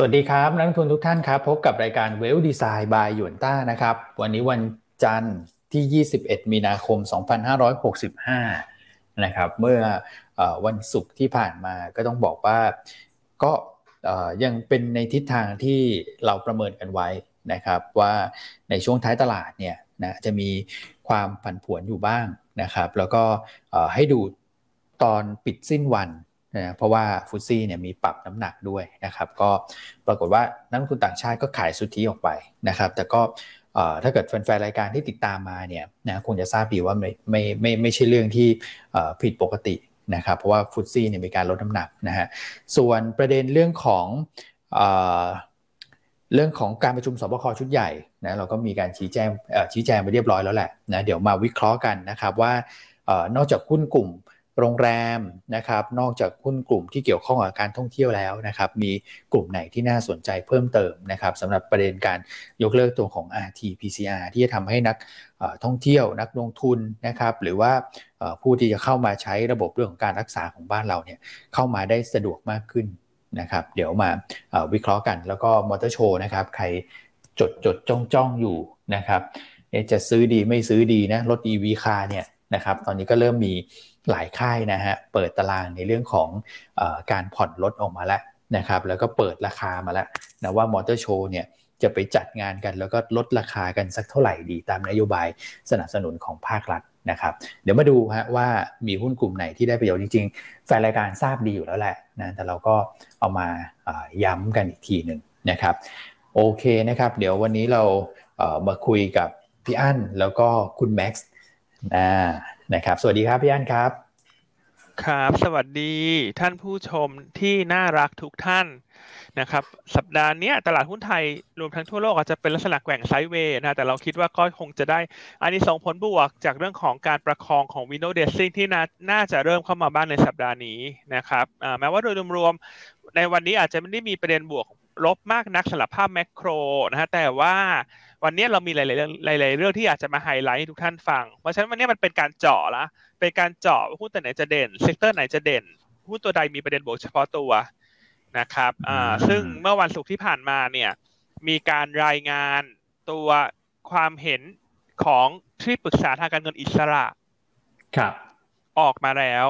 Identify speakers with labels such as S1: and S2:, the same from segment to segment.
S1: สวัสดีครับนักลงทุนทุกท่านครับ พบกับรายการเวลดีไซน์บายหยวนต้านะครับ วันนี้วันจันทร์ที่ 21 มีนาคม 2565 นะครับ เมื่ออวันศุกร์ที่ผ่านมาก็ต้องบอกว่าก็ยังเป็นในทิศทางที่เราประเมินกันไว้นะครับ ว่าในช่วงท้ายตลาดเนี่ยนะจะมีความผันผวนอยู่บ้างนะครับ แล้วก็ให้ดูตอนปิดสิ้นวัน นะเพราะว่าฟุตซี่เนี่ยมีปรับน้ำหนักด้วยนะครับก็ปรากฏว่านักลงทุนต่างชาติก็ขายสุทธิออกไปนะครับแต่ก็ถ้าเกิดแฟนๆรายการที่ติดตามมาเนี่ยนะคงจะทราบดีว่าไม่ไม่ไม่ไม่ใช่เรื่องที่ผิดปกตินะครับเพราะว่าฟุตซี่เนี่ยมีการลดน้ำหนักนะฮะส่วนประเด็นเรื่องของเรื่องของการประชุมสบคชุดใหญ่นะเราก็มีการชี้แจงชี้แจงไปเรียบร้อยแล้วแหละนะเดี๋ยวมาวิเคราะห์กันนะครับว่านอกจากหุ้นกลุ่ม โรงแรมนะครับ นอกจากหุ้นกลุ่มที่เกี่ยวข้องกับการท่องเที่ยวแล้วนะครับ มีกลุ่มไหนที่น่าสนใจเพิ่มเติมนะครับสำหรับประเด็นการยกเลิกตัวของ RT-PCR ที่จะทำให้นักท่องเที่ยวนักลงทุนนะครับ หรือว่าผู้ที่จะเข้ามาใช้ระบบเรื่องของการรักษาของบ้านเราเนี่ยเข้ามาได้สะดวกมากขึ้นนะครับ เดี๋ยวมาวิเคราะห์กันแล้วก็มอเตอร์โชว์นะครับ ใครจดจดจ้องจ้องอยู่นะครับจะซื้อดีไม่ซื้อดีนะรถ EV คาเนี่ยนะครับ ตอนนี้ก็เริ่มมีหลายค่ายนะฮะเปิดตารางในเรื่องของอการผ่อนรถออกมาแล้วนะครับแล้วก็เปิดราคามาแล้วนะว่ามอเตอร์โชว์เนี่ยจะไปจัดงานกันแล้วก็ลดราคากันสักเท่าไหร่ดีตามนโยบายสนับสนุนของภาครัฐนะครับเดี๋ยวมาดูฮะว่ามีหุ้นกลุ่มไหนที่ได้ประโยชน์จริงๆ แฟนรายการทราบดีอยู่แล้วแหละนะแต่เราก็เอามาย้ำกันอีกทีหนึ่งนะครับโอเคนะครับ เดี๋ยววันนี้เราเมาคุยกับพี่อั้นแล้วก็คุณแม็กซ์นะ นะครับ สวัสดีครับพี่อันครับ
S2: ครับ สวัสดีท่านผู้ชมที่น่ารักทุกท่านนะครับ สัปดาห์นี้ตลาดหุ้นไทยรวมทั้งทั่วโลกอาจจะเป็นลักษณะแกว่งไซด์เวย์นะแต่เราคิดว่าก็คงจะได้อันนี้ส่งผลบวกจากเรื่องของการประคองของ Windows Dressing ที่น่าจะเริ่มเข้ามาบ้างในสัปดาห์นี้นะครับแม้ว่าโดยรวมๆในวันนี้อาจจะไม่ได้มีประเด็นบวกลบมากนักสำหรับภาพ macro นะฮะแต่ว่า วันนี้เรามีหลายๆเรื่องหลาย ๆ เรื่องที่อยากจะมาไฮไลท์ให้ทุกท่านฟัง เพราะฉะนั้นวันนี้มันเป็นการเจาะละ เป็นการเจาะหุ้นตัวไหนจะเด่น sector ไหนจะเด่น หุ้นตัวใดมีประเด็นบวกเฉพาะตัวนะครับ อ่า ซึ่งเมื่อวันศุกร์ที่ผ่านมาเนี่ย มีการรายงานตัวความเห็นของที่ปรึกษาทางการเงินอิสระ
S1: ครับ
S2: ออกมาแล้ว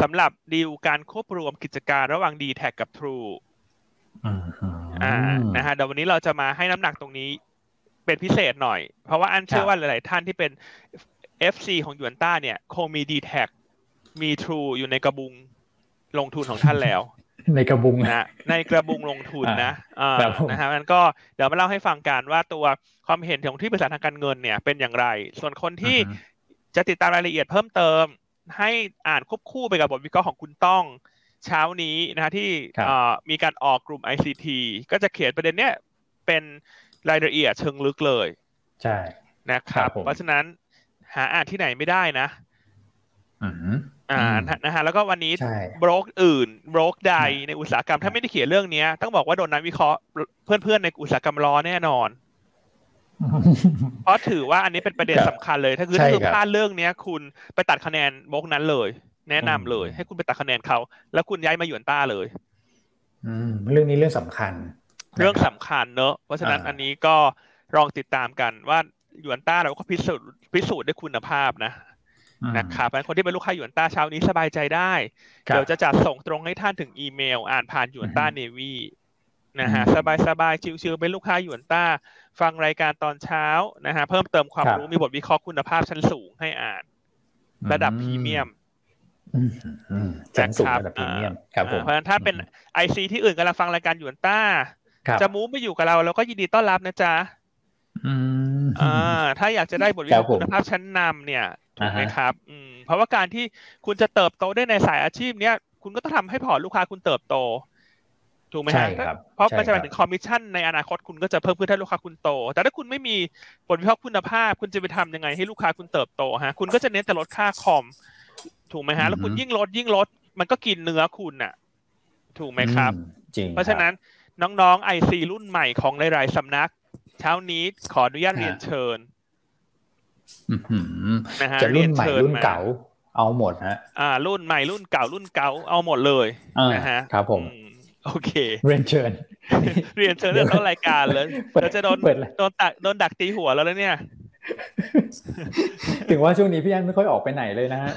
S2: สำหรับดีลการควบรวมกิจการระหว่าง d t แทกับ True อ่า นะฮะเดี๋ยววันนี้เราจะมาให้น้ำหนักตรงนี้ เป็นพิเศษหน่อย เพราะว่าอันเชื่อว่าหลาย ๆ ท่านที่เป็น FC ของยูนต้าเนี่ยคงมี d t แทมี True อยู่ในกระบุงลงทุนของท่านแล้ว
S1: ในกระบุง
S2: นะในกระบุงลงทุนนะอ่านะฮะมันก็เดี๋ยวมาเล่าให้ฟังกันว่าตัวความเห็นของที่ปรึกษาทางการเงินเนี่ยเป็นอย่างไร ส่วนคนที่จะติดตามรายละเอียดเพิ่มเติม ให้อ่านควบคู่ไปกับบทวิเคราะห์ของคุณต้องเช้านี้นะฮะที่มีการออกกลุ่ม ICT ก็จะเขียนประเด็นเนี้ยเป็น รายละเอียดเชิงลึกเลย
S1: ใช่
S2: นะครับ เพราะฉะนั้นหาอ่านที่ไหนไม่ได้นะอ่านะฮะแล้วก็วันนี้บล็อกอื่นบล็อกใดในอุตสาหกรรมถ้าไม่ได้เขียนเรื่องนี้ต้องบอกว่าโดนนักวิเคราะห์เพื่อนๆในอุตสาหกรรมล้อแน่นอน เพราะถือว่าอันนี้เป็นประเด็นสำคัญเลย ถ้าคือถ้าคือพลาดเรื่องเนี้ย คุณไปตัดคะแนนบล็อกนั้นเลย แนะนำเลย ให้คุณไปตัดคะแนนเขาแล้วคุณย้ายมาหยวนต้าเลย
S1: อืมเรื่องนี้เรื่องสำคัญ
S2: เรื่องสำคัญเนอะเพราะฉะนั้นอันนี้ก็ลองติดตามกันว่าหยวนต้าเราก็พิสูจน์พิสูจน์ด้วยคุณภาพนะนะครับคนที่เป็นลูกค้าหยวนต้าเช้านี้สบายใจได้ เดี๋ยวจะจัดส่งตรงให้ท่านถึงอีเมล อ่านผ่านหยวนต้าเนวีนะฮะสบายสบายชิวๆเป็นลูกค้าหยวนต้า ฟังรายการตอนเช้านะฮะเพิ่มเติมความรู้มีบทวิเคราะห์คุณภาพชั้นสูงให้อ่าน ระดับพรีเมียม
S1: ชั้นสูงระดับพรีเมียมครับผม
S2: เพราะฉะนั้นถ้าเป็นไอซีที่อื่นกำลังฟังรายการหยวนต้า จะมูฟไปอยู่กับเราเราก็ยินดีต้อนรับนะจ๊ะอ่าถ้าอยากจะได้บทวิเคราะห์คุณภาพชั้นนำเนี่ยถูกไหมครับ อืมเพราะว่าการที่คุณจะเติบโตได้ในสายอาชีพเนี้ยคุณก็ต้องทำให้พอร์ตลูกค้าคุณเติบโต ถูกไหม
S1: ครับ
S2: เพราะมันจะหมายถึงคอมมิชชั่นในอนาคตคุณก็จะเพิ่มขึ้นถ้าลูกค้าคุณโต แต่ถ้าคุณไม่มีบทวิเคราะห์คุณภาพ คุณจะไปทำยังไงให้ลูกค้าคุณเติบโตฮะคุณก็จะเน้นแต่ลดค่าคอม ถูกไหมฮะ แล้วคุณยิ่งลดยิ่งลดมันก็กินเนื้อคุณน่ะ ถูกไหมครับ
S1: จริง
S2: เพราะฉะนั้น น้องๆ IC รุ่นใหม่ของหลายๆสำนัก เช้านี้ขออนุญาตเรียนเชิญ
S1: นะฮะจะรุ่นใหม่รุ่นเก่า เอาหมดฮะ
S2: อ่า รุ่นใหม่รุ่นเก่ารุ่นเก่าเอาหมดเลยนะฮะ
S1: ครับผม
S2: โอเค
S1: เรียนเชิญ
S2: เรียนเชิญเรื่องต้นรายการเลย
S1: เปิด
S2: เราจะโดน
S1: เปิดเลย
S2: โดนตักโดนดักตีหัวแล้วแล้วเนี่ย
S1: ถึงว่าช่วงนี้พี่อันไม่ค่อยออกไปไหนเลยนะฮะ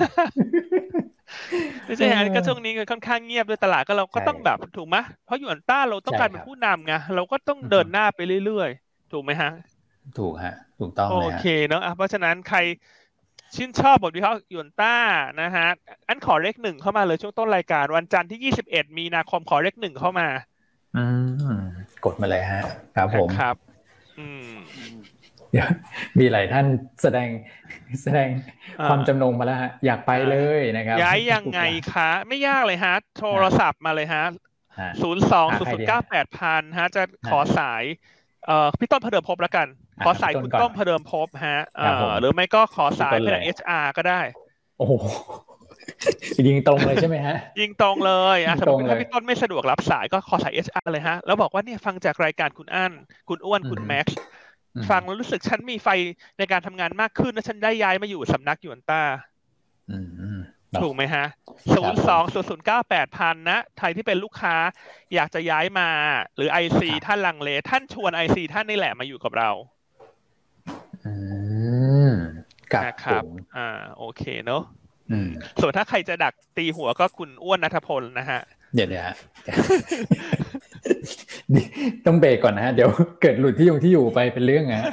S2: ไม่ใช่ฮะ
S1: เออ
S2: ก็ช่วงนี้ค่อนข้างเงียบด้วยตลาดก็เราก็
S1: ใช่
S2: ต้องแบบถูกไหมเพราะหยวนต้าเราต้อง
S1: ใช่
S2: การเป็น
S1: ครับ
S2: ผู้นำไงเราก็ต้อง
S1: อือฮึ
S2: เดินหน้าไปเรื่อยๆ ถูกไหมฮะ
S1: ถูกฮะ ถูกต้อง
S2: โอ
S1: เลยฮะ
S2: เคเนอะอะเพราะฉะนั้นใครชื่นชอบบทวิเคราะห์หยวนต้านะฮะ อันขอเลขหนึ่งเข้ามาเลยช่วงต้นรายการ วันจันทร์ที่21มีนาคมขอเลขหนึ่งเข้ามา
S1: อืมกดมาเลยฮะ ครับผม
S2: นะครับ อืม
S1: เดี๋ยวมีหลายท่านแสดงแสดง
S2: อ่า
S1: ความจำนงมาแล้วฮะอยากไปเลยนะครับ
S2: ย้ายยังไงคะ ไม่ยากเลยฮะ โทรศัพท์มาเลยฮะ
S1: ฮะ
S2: ศูนย์สอง
S1: หา
S2: ศูน
S1: ใคร
S2: ย์
S1: ดี
S2: เก้า
S1: ฮะ
S2: แปดพันฮะ จะขอสายเอ่อพี่ต้นพเดิมพบแล้วกัน
S1: อ่า
S2: ขอสาย
S1: พี่ต้น
S2: คุณ
S1: ก่อน
S2: ต้นพเดิมพบฮะเอ่
S1: ครับผม
S2: อหรือไม่ก็ขอสาย
S1: พี่ต้น
S2: เพื่อน
S1: เลย
S2: เอชอาร์ก็ได้
S1: โอ้โหยิงตรงเลยใช่ไหมฮะ
S2: ยิงตรงเลยอะ
S1: ยิ
S2: ส
S1: ง
S2: ม
S1: ต
S2: ม
S1: รง
S2: ติ
S1: เลย
S2: ถ้าพี่ต้นไม่สะดวกรับสายก็ขอสาย HR เลยฮะ แล้วบอกว่าเนี่ยฟังจากรายการคุณอั้นคุณอ้วนคุณ
S1: อืม
S2: แม็กซ์
S1: อืม
S2: ฟังแล้วรู้สึกฉันมีไฟในการทำงานมากขึ้นและฉันได้ย้ายมาอยู่สำนักหยวนต้า
S1: อืม
S2: ถูกไหมฮะ
S1: ครั
S2: ศู
S1: บ
S2: นย์สองศูนย์ศูนย์เก้าแปดพันนะใครที่เป็นลูกค้าอยากจะย้ายมา หรือไอซี
S1: ครับ
S2: ท่านลังเล ท่านชวนไอซีท่านนี่แหละมาอยู่กับเรา
S1: อืมกับ
S2: นะค
S1: ผ
S2: รับ
S1: ม
S2: อ่า โอเคเนอะ
S1: อืม
S2: ส่วนถ้าใครจะดักตีหัวก็คุณอ้วนนัทพลนะฮะ
S1: เดี๋ยวเดี๋ยวฮะ ต้องเบรกก่อนนะฮะเดี๋ยวเกิดหลุดที่ยงที่อยู่ไปเป็นเรื่องฮะ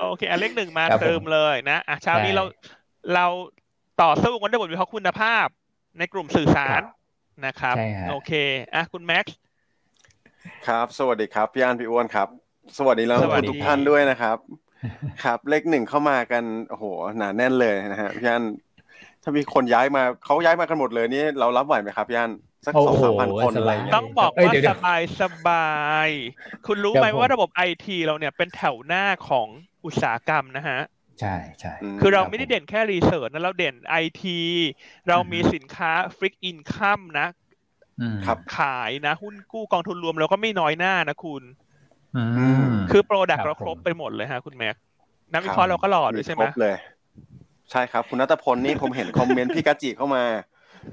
S2: โอเคอันเลขหนึ่งมา
S1: ครับผม
S2: เติมเลยนะอะเช้านี้
S1: ใช่
S2: เราเราต่อสู้กันด้วยบทวิเคราะห์คุณภาพ ในกลุ่มสื่อสาร
S1: ครับ
S2: นะครับ
S1: ใช่ฮะ
S2: โอเคอะคุณแม็กซ์
S3: ครับ สวัสดีครับพี่อันพี่อ้วนครับ สวัสดีแล้ว
S2: สวัสดี
S3: ทุกท่านด้วยนะครับ ครับ เลขหนึ่งเข้ามากันโอ้โหหนาแน่นเลยนะฮะพี่อันถ้ามีคนย้ายมาเขาย้ายมากันหมดเลยนี่เรารับไหวไหมครับพี่อัน สัก
S1: โอ้
S3: สอง
S1: โห
S3: สามพันคน
S1: ส
S3: อะไร
S1: บาย
S3: เงี้ย
S2: ต้องบอก
S1: เอ้ย
S2: ว่า
S1: เดี๋ยวเดี๋
S2: ส
S1: ยว
S2: บายสบาย คุณรู้
S1: ครับ
S2: ไหม
S1: ผม
S2: ว่าระบบไอทีเราเนี่ยเป็นแถวหน้าของอุตสาหกรรมนะฮะ
S1: ใช่ใช่
S3: ม
S2: คือเรา
S1: ครับ
S2: ไม่ได้เด่นแค่ research นะเราเด่นไอทีเรามี
S1: อือฮึ
S2: สินค้า fixed income นะ
S1: อืม
S3: ครับ
S2: ขายนะหุ้นกู้กองทุนรวมเราก็ไม่น้อยหน้านะคุณ
S1: อืม
S2: คือ product
S1: ครับ
S2: เราครบ
S1: ผม
S2: ไปหมดเลยฮะคุณแม็กนักวิเคราะห์เราก็หล่อด้วยใช่ไหม
S3: ครบเลย ใช่ครับ คุณนัทพลนี่ผมเห็น comment พี่กัจจิเข้ามา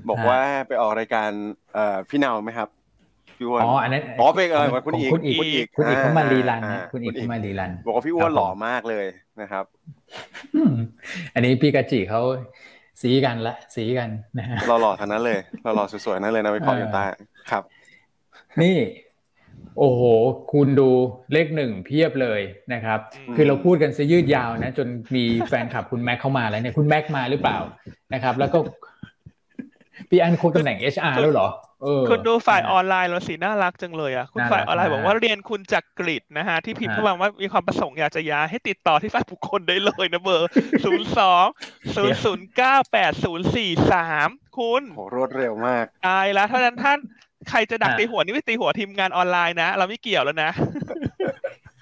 S3: บอก
S1: ฮะ
S3: ว่าไปออกรายการเอ่อพี่เนาไหมครับพี่อ้วน
S1: อ๋ออันนั้น
S3: อ๋อเป็นเออของคุณ
S1: ขง
S3: อีก
S1: คุณอีก
S3: คุณอีก
S1: คุณอีกเขามารีรัน
S3: อ่า
S1: นะคุณอีก
S3: คุณอีก
S1: เขามารีรัน
S3: บอกว่าพี่อ้วน
S1: ครับผม
S3: หล่อมากเลยนะครับ
S1: อืมอันนี้พี่กาจิเขาสีกันละสีกันนะฮะ
S3: หล่อๆทั้งนั้นเลยหล่อๆสวยๆนั่นเลยนะวิเคราะห์
S1: เออ
S3: อยู่ใต้ครับ
S1: นี่โอ้โห คุณดูเลขหนึ่งเพียบเลยนะครับ
S2: อืม
S1: คือเราพูดกันซะยืดยาวนะ จนมีแฟนคลับคุณแม็กเข้ามาแล้วเนี่ย คุณแม็กมาหรือเปล่านะครับ แล้วก็ พี่อันคงตำแหน่ง HR แล้วเหรอเออ
S2: คุณดูฝ่ายอ
S1: นะ
S2: อนไลน์เราสีน่ารักจังเลยอะคุณ
S1: น่ารัก
S2: ฝ่ายออนไลน์
S1: มาก
S2: บอกว่าเรียนคุณจักกริดนะฮะที่พิมพ์
S1: ฮะ
S2: เข้ามาว่ามีความประสงค์อยากจะย้ายให้ติดต่อที่ฝ่ายบุคคลได้เลยนะเบอร์ศูนย์สองศูนย์ศูนย์เก้าแปดศูนย์สี่สามคุณ
S3: โหรวดเร็วมาก
S2: ตายแล้วเท่านั้นท่านใครจะดัก
S1: ฮะ
S2: ตีหัวนี่ไม่ตีหัวทีมงานออนไลน์นะ เราไม่เกี่ยวแล้วนะ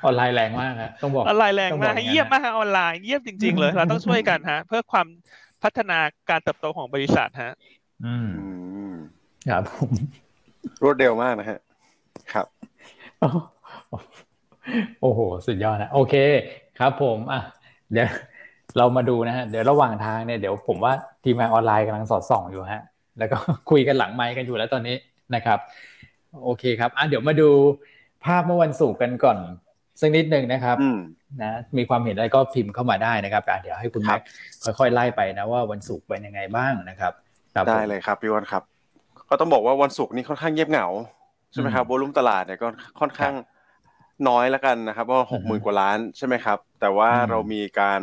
S1: ออนไลน์แรงมากฮะต้องบอก
S2: ออนไลน์แรง
S1: ต้องบ
S2: มา
S1: อกกอย่างนั้น
S2: เยี่ยมมากฮะออนไลน์เยี่ยมจริง ๆ เลย เราต้องช่วยกันฮะ เพื่อความพัฒนาการเติบโตของบริษัทฮะ
S1: อืม
S3: อืม
S1: ครับผม
S3: รวดเร็วมากนะฮะ ครับ
S1: โอ้โห สุดยอดนะ โอเค ครับผมอะเดี๋ยวเรามาดูนะฮะ เดี๋ยวระหว่างทางเนี่ย เดี๋ยวผมว่าทีมงานออนไลน์กำลังสอดส่องอยู่ฮะ แล้วก็คุยกันหลังไมค์กันอยู่แล้วตอนนี้นะครับ โอเคครับ อะเดี๋ยวมาดูภาพเมื่อวันศุกร์กันก่อนสักนิดหนึ่งนะครับ
S3: อืม
S1: นะ มีความเห็นอะไรก็พิมพ์เข้ามาได้นะครับอะเดี๋ยวให้คุณ
S3: ครั
S1: แม็
S3: บ
S1: กค่อยๆไล่ไปนะว่าวันศุกร์เป็นยังไงบ้างนะครับครับผม
S3: ได้เลยครับพี่อ้วนครับ ก็ต้องบอกว่าวันศุกร์นี้ค่อนข้างเงียบเหงาใช่ไหมครับ
S1: อืม
S3: วอลุ่มตลาดเนี่ยก็ค่อนข้างน้อยแล้วกันนะครับว่าหกหมื่นกว่าล้านใช่ไหมครับ แต่ว่า
S1: อืม
S3: เรามีการ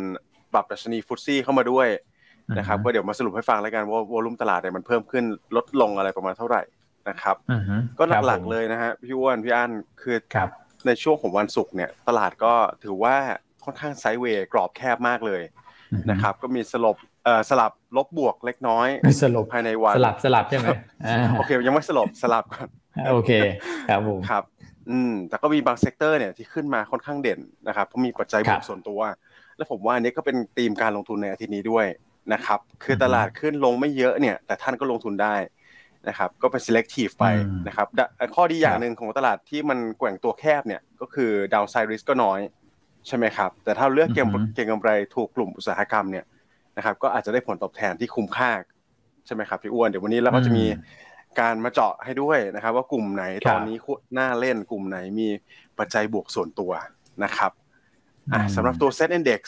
S3: ปรับดัชนีฟุตซี่เข้ามาด้วยนะครับ
S1: อืม
S3: ก็เดี๋ยวมาสรุปให้ฟังแล้วกันว่าวอลุ่มตลาดเนี่ยมันเพิ่มขึ้นลดลงอะไรประมาณเท่าไหร่นะครับ
S1: อือฮึ
S3: ก็
S1: ครับ
S3: หลัก
S1: ผม
S3: ๆเลยนะฮะพี่อ้วนพี่อั้นคือ
S1: ครับ
S3: ในช่วงของวันศุกร์เนี่ยตลาดก็ถือว่าค่อนข้าง sideway กรอบแคบมากเลย
S1: อือฮึ
S3: นะครับก็มีสลบเอ่อ สลับลบบวกเล็กน้อย
S1: สรุป
S3: ภายในวัน
S1: สลับสลับใช่ไหมอ่า
S3: โอเคยังไม่สลบสลับก่อน
S1: โอเคครับผม
S3: ครับ อืมแต่ก็มีบาง sector เนี่ยที่ขึ้นมาค่อนข้างเด่นนะครับเพราะมีปัจจัยบวกครั
S1: บ
S3: ส่วนตัว และผมว่าอันนี้ก็เป็นธีมการลงทุนในอาทิตย์นี้ด้วยนะครับ คือตลาดขึ้นลงไม่เยอะเนี่ย แต่ท่านก็ลงทุนได้นะครับ ก็เป็น selective ไป
S1: อืม
S3: นะครับดะข้อดีอย่า
S1: ค
S3: ง
S1: รับ
S3: หนึ่งของตลาดที่มันแกว่งตัวแคบเนี่ยก็คือ downside risk ก็น้อยใช่ไหมครับ แต่ถ้าเลือกเก็ง
S1: อือฮึ
S3: เก็งกำไรถูกกลุ่มอุตสาหกรรมเนี่ย นะครับก็อาจจะได้ผลตอบแทนที่คุ้มค่าใช่ไหมครับพี่อ้วนเดี๋ยววันนี้เราก็จะมีการมาเจาะให้ด้วยนะครับ ว่ากลุ่มไหนตอนนี้น่าเล่นกลุ่มไหนมีปัจจัยบวกส่วนตัวนะครับอะสำหรับตัว Set Index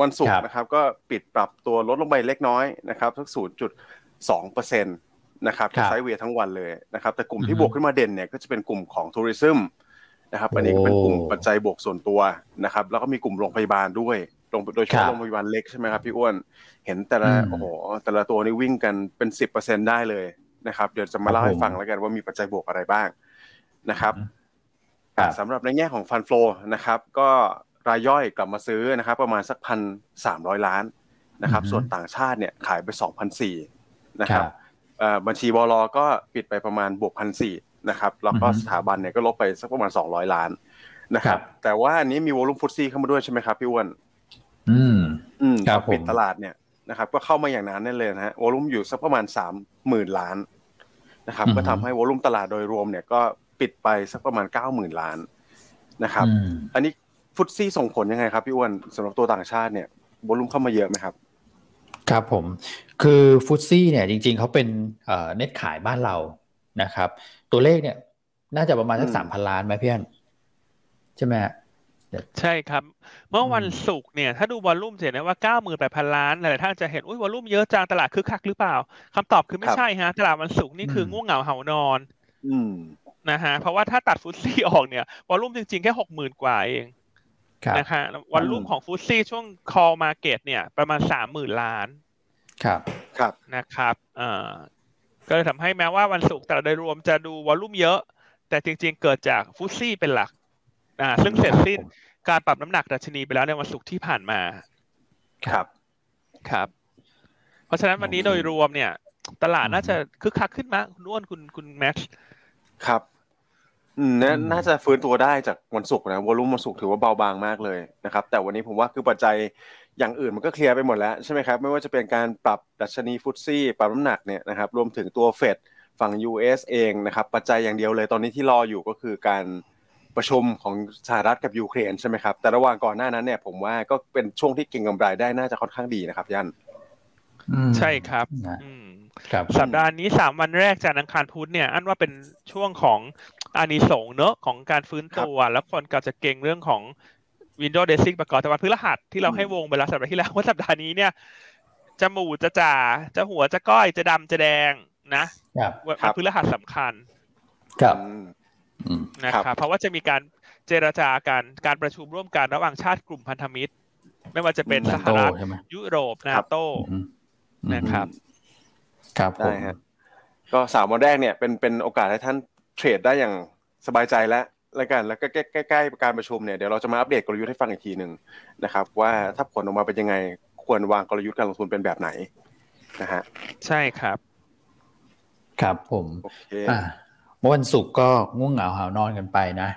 S3: วันศุกร์นะครับ ก็ปิดปรับตัวลดลงไปเล็กน้อยนะครับสัก0.2เปอร์เซ็นต์นะครับไซด์เวย์ทั้งวันเลยนะครับ แต่กลุ่มที่บวกขึ้นมาเด่นเนี่ยก็จะเป็นกลุ่มของทัวริซึม นะครับอันนี้ก็เป็นกลุ่มปัจจัยบวกส่วนตัวนะครับ แล้วก็มีกลุ่มโรงพยาบาลด้วยโดยเฉพาะโรงพยาบาลเล็กใช่ไหมครับพี่อ้วนเห็นแต่ละโอ้โหแต่ละตัวนี่วิ่งกันเป็นสิบเปอร์เซ็นได้เลยนะครับ เดี๋ยวจะมาเล่าให้ฟังแล้วกันว่ามีปัจจัยบวกอะไรบ้างนะครับสำหรับในแง่ของฟันฟลูนะครับ ก็รายย่อยกลับมาซื้อนะครับ ประมาณสักพันสามร้อยล้านนะครับ ส่วนต่างชาติเนี่ยขายไปสองพันสี่นะครับบัญชีบอลก็ปิดไปประมาณบวกพันสี่ นะครับแล้วก็สถาบันเนี่ยก็ลบไปสักประมาณสองร้อยล้านนะครับ แต่ว่าอันนี้มีวอลุ่มฟุตซี่เข้ามาด้วยใช่ไหมครับพี่อ้วน
S1: อืม
S3: อืมปิดตลาดเนี่ยนะครับ ก็เข้ามาอย่างนั้นนั่นเลยนะฮะวอลุ่มอยู่สักประมาณสามหมื่นล้านนะครับ ก็ทำให้วอลุ่มตลาดโดยรวมเนี่ยก็ปิดไปสักประมาณเก้าหมื่นล้านนะครับ อันนี้ฟุตซี่ส่งผลยังไงครับพี่อ้วนสำหรับตัวต่างชาติเนี่ยวอลุ่มเข้ามาเยอะไหมครับ
S1: ครับผม คือฟุตซี่เนี่ยจริงๆเขาเป็นเน็ตขายบ้านเรา นะครับ ตัวเลขเนี่ย น่าจะประมาณสักสามพันล้านไหมพี่อันใช่ไหม
S2: ใช่ครับ เมื่อวันศุกร์เนี่ย ถ้าดูวอลลุ่มจะเห็นได้ว่าเก้าหมื่นแปดพันล้าน หลายท่านจะเห็น อุ้ยวอลลุ่มเยอะจัง ตลาดคึกคักหรือเปล่าคำตอบคือไม่ใช่ฮะ ตลาดวันศุกร์นี่คือง่วงเหงาเหานอน
S3: อืม
S2: นะฮะ เพราะว่าถ้าตัดฟุตซี่ออกเนี่ยวอลลุ่มจริงๆ แค่หกหมื่นกว่าเองนะคะวอลลุ่มของฟุตซี่ช่วง call market เนี่ย ประมาณสามหมื่นล้าน
S1: ครับ
S3: ครับ
S2: นะครับ เอ่อ ก็เลยทำให้แม้ว่าวันศุกร์แต่โดยรวมจะดูวอลลุ่มเยอะ แต่จริงๆ เกิดจากฟุตซี่เป็นหลัก อ่า ซึ่งเสร็จสิ้นการปรับน้ำหนักดัชนีไปแล้วในวันศุกร์ที่ผ่านมา
S3: ครับ
S2: ครับ เพราะฉะนั้นวันนี้โดยรวมเนี่ย ตลาดน่าจะคึกคักขึ้นมาคุณอ้วนคุณคุณแม็กซ์
S3: ครับอืมน่าจะฟื้นตัวได้จากวันศุกร์นะวอลุ่มวันศุกร์ถือว่าเบาบางมากเลยนะครับ แต่วันนี้ผมว่าคือปัจจัย อย่างอื่นมันก็เคลียร์ไปหมดแล้วใช่ไหมครับไม่ว่าจะเป็นการปรับดัชนีฟุตซี่ปรับน้ำหนักเนี่ยนะครับรวมถึงตัวเฟดฝั่ง US เองนะครับปัจจัยอย่างเดียวเลยตอนนี้ที่รออยู่ก็คือการประชุมของสหรัฐกับยูเครนใช่ไหมครับแต่ระหว่างก่อนหน้านั้นเนี่ยผมว่าก็เป็นช่วงที่เก่งกำไรได้น่าจะค่อนข้างดีนะครับยัน
S2: ใช่ครับ
S1: ครับ
S2: สัปดาห์นี้สามวันแรกจากอังคารพุธเนี่ยอันว่าเป็นช่วงของอานิสงเนอะของการฟื้นตัว แล้วคนก็จะเก่งเรื่องของ Windows Dressing ประกอบแต่วันพฤหัสที่เราให้วงไปแล้วสัปดาห์ที่แล้วว่าสัปดาห์นี้เนี่ยจะหมูจะจ่าจะหัวจะก้อยจะดำจะแดงนะวันพฤหัสสำคัญ
S1: ครับ
S2: นะครับเพราะว่าจะมีการเจรจาการการประชุมร่วมกันระหว่างชาติกลุ่มพันธมิตร ไม่ว่าจะเป็นสหรัฐยุโรปนาโตนะครับ
S1: ครับ
S3: ได้ครับก็สามวันแรกเนี่ยเป็นเป็นโอกาสให้ท่านเทรดได้อย่างสบายใจแล้ว แล้วกันแล้วก็ใกล้ๆการประชุมเนี่ยเดี๋ยวเราจะมาอัปเดตกลยุทธ์ให้ฟังอีกทีหนึ่งนะครับ ว่าถ้าผลออกมาเป็นยังไงควรวางกลยุทธ์การลงทุนเป็นแบบไหนนะฮะ
S2: ใช่ครับ
S1: ครับผม โอเคเมื่อวันศุกร์ก็ง่วงเหงาหานอนกันไปนะ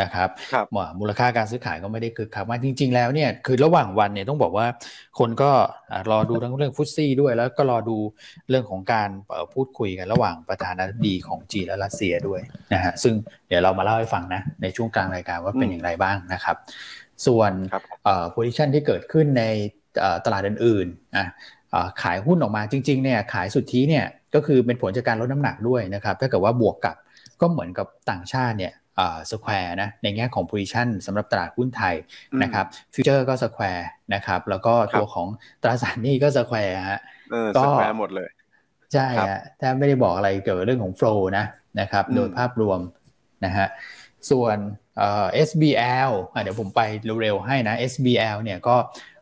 S1: นะครับ
S3: ครับ
S1: มูลค่าการซื้อขายก็ไม่ได้คึกคักมากจริง ๆ แล้วเนี่ยคือระหว่างวันเนี่ยต้องบอกว่าคนก็รอดูทั้งเรื่องฟุตซี่ด้วย แล้วก็รอดูเรื่องของการพูดคุยกันระหว่างประธานาธิบดีของจีนและรัสเซียด้วยนะฮะซึ่งเดี๋ยวเรามาเล่าให้ฟังนะในช่วงกลางรายการว่าเป็นอย่างไรบ้างนะครับ ส่วนposition ที่เกิดขึ้นในตลาดอื่นๆอะขายหุ้นออกมาจริงๆเนี่ยขายสุทธิเนี่ยก็คือเป็นผลจากการลดน้ำหนักด้วยนะครับถ้าเกิดว่าบวกกับก็เหมือนกับต่างชาติเนี่ย square นะในแง่ของ position สำหรับตลาดหุ้นไทยนะครับ future ก็ square นะครับแล้วก็ตัวของตราสารหนี้ก็ square ฮะ
S3: ก็ square หมดเลย
S1: ใช่ฮะถ้าไม่ได้บอกอะไรเกี่ยวกับเรื่องของ flow นะนะครับโดยภาพรวมนะฮะส่วน SBL เดี๋ยวผมไปเร็วๆให้นะ SBL เนี่ยก็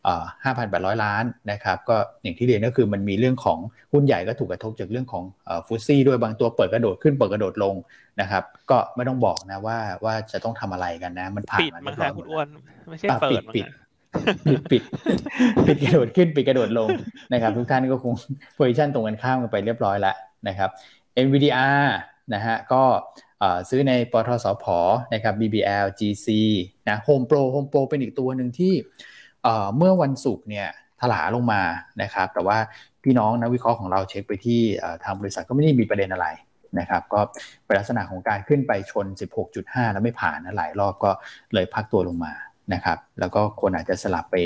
S1: 5,800 ล้านนะครับก็อย่างที่เรียนก็คือมันมีเรื่องของหุ้นใหญ่ก็ถูกกระทบจากเรื่องของฟุตซี่ด้วยบางตัวเปิดกระโดดขึ้นเปิดกระโดดลงนะครับ ก็ไม่ต้องบอกนะว่าว่าจะต้องทำอะไรกันนะ มันผ่าน
S2: มาเรียบร้อยคุณอ้วนไม่ใช่เปิด
S1: ปิดปิดปิดปิดกระโดดขึ้นปิดกระโดดลงนะครับทุกท่านก็คงโพซิชันตรงกันข้ามกันไปเรียบร้อยแล้วนะครับ NVDR นะฮะก็ซื้อในปทสพนะครับ BBL GC นะ Home Pro Home Pro เป็นอีกตัวหนึ่งที่ เมื่อวันศุกร์เนี่ยถลาลงมานะครับ แต่ว่าพี่น้องนักวิเคราะห์ของเราเช็คไปที่ทางบริษัทก็ไม่ได้มีประเด็นอะไรนะครับก็เป็นลักษณะของการขึ้นไปชน 16.5 แล้วไม่ผ่านนะหลายรอบก็เลยพักตัวลงมานะครับ แล้วก็คนอาจจะสลับไป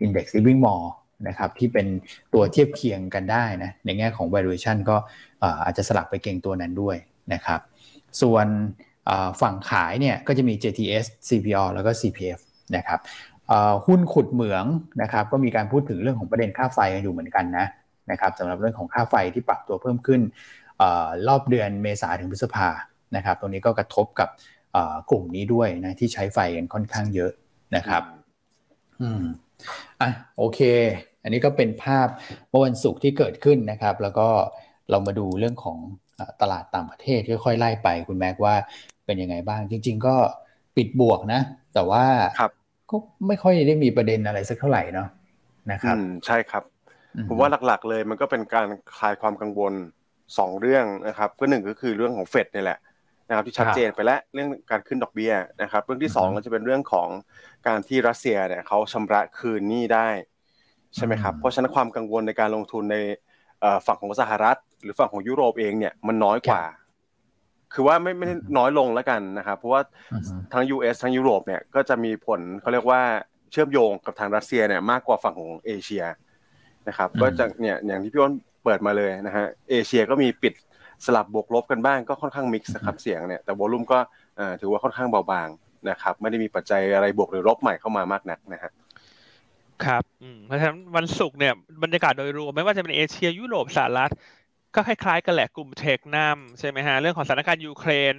S1: อินเด็กซ์ลิฟวิ่งมอลนะครับที่เป็นตัวเทียบเคียงกันได้นะในแง่ของ valuation ก็อาจจะสลับไปเก่งตัวนั้นด้วยนะครับ ส่วนฝั่งขายเนี่ยก็จะมี JTS CPO แล้วก็ CPF นะครับ หุ้นขุดเหมืองนะครับก็มีการพูดถึงเรื่องของประเด็นค่าไฟกันอยู่เหมือนกันนะนะครับสำหรับเรื่องของค่าไฟที่ปรับตัวเพิ่มขึ้นอรอบเดือนเมษาถึงพฤษภานะครับตรงนี้ก็กระทบกับกลุ่มนี้ด้วยนะที่ใช้ไฟกันค่อนข้างเยอะนะครับอืมอะโอเค อันนี้ก็เป็นภาพเมื่อวันศุกร์ที่เกิดขึ้นนะครับ แล้วก็เรามาดูเรื่องของตลาดต่างประเทศค่อยๆไล่ไปคุณแม็กว่าเป็นยังไงบ้าง จริง ๆ ก็ปิดบวกนะ แต่ว่า ก็ไม่ค่อยได้มีประเด็นอะไรสักเท่าไหร่เนาะนะครับ
S3: ใช่ครับ ผมว่าหลักๆเลยมันก็เป็นการคลายความกังวลสองเรื่องนะครับก็หนึ่งก็คือเรื่องของเฟดนี่แหละนะครับที่ชัดเจนไปแล้วเรื่องการขึ้นดอกเบี้ยนะครับ เรื่องที่สองก็จะเป็นเรื่องของการที่รัสเซียเนี่ยเขาชำระคืนหนี้ได้ใช่ไหมครับเพราะฉะนั้นความกังวลในการลงทุนในฝั่งของสหรัฐ หรือฝั่งของยุโรปเองเนี่ยมันน้อยกว่า คือว่าไม่ไม่น้อยลงแล้วกันนะครับเพราะว่าทั้ง US ทั้งยุโรปเนี่ยก็จะมีผลเขาเรียกว่าเชื่อมโยงกับทางรัสเซียเนี่ยมากกว่าฝั่งของเอเชียนะครับก็จะเนี่ยอย่างที่พี่อ้นเปิดมาเลยนะฮะเอเชียก็มีปิดสลับบวกลบกันบ้างก็ค่อนข้างมิกซ์ครับเสียงเนี่ยแต่วอลุ่มก็ถือว่าค่อนข้างเบาบางนะครับไม่ได้มีปัจจัยอะไรบวกหรือลบใหม่เข้ามามากนักนะฮะ
S2: ครับเพราะฉะนั้นวันศุกร์เนี่ยบรรยากาศโดยรวมไม่ว่าจะเป็นเอเชียยุโรปสหรัฐ ก็คล้ายๆกันแหละกลุ่มเทคนัมใช่ไหมฮะเรื่องของสถานการณ์ยูเครน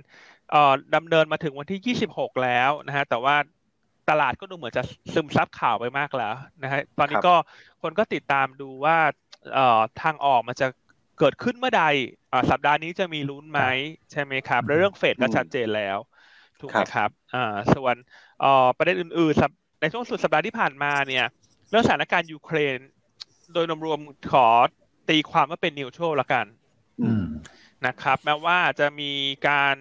S2: เอ่อดำเนินมาถึงวันที่ 26 แล้วนะฮะแต่ว่าตลาดก็ดูเหมือนจะซึมซับข่าวไปมากแล้วนะฮะตอนนี้ก็คนก็ติดตามดูว่าเอ่อทางออกมันจะเกิดขึ้นเมื่อใดสัปดาห์นี้จะมีลุ้นไหมใช่ไหมครับแล้วเรื่องเฟดก็ชัดเจนแล้วถูกไหมครับอ่าส่วนประเด็นอื่นๆในช่วงสุดสัปดาห์ที่ผ่านมาเนี่ยเรื่องสถานการณ์ยูเครน โดยรวมๆขอ ตีความว่าเป็นนิวทรัลละกันนะครับ แม้ว่าจะมีการ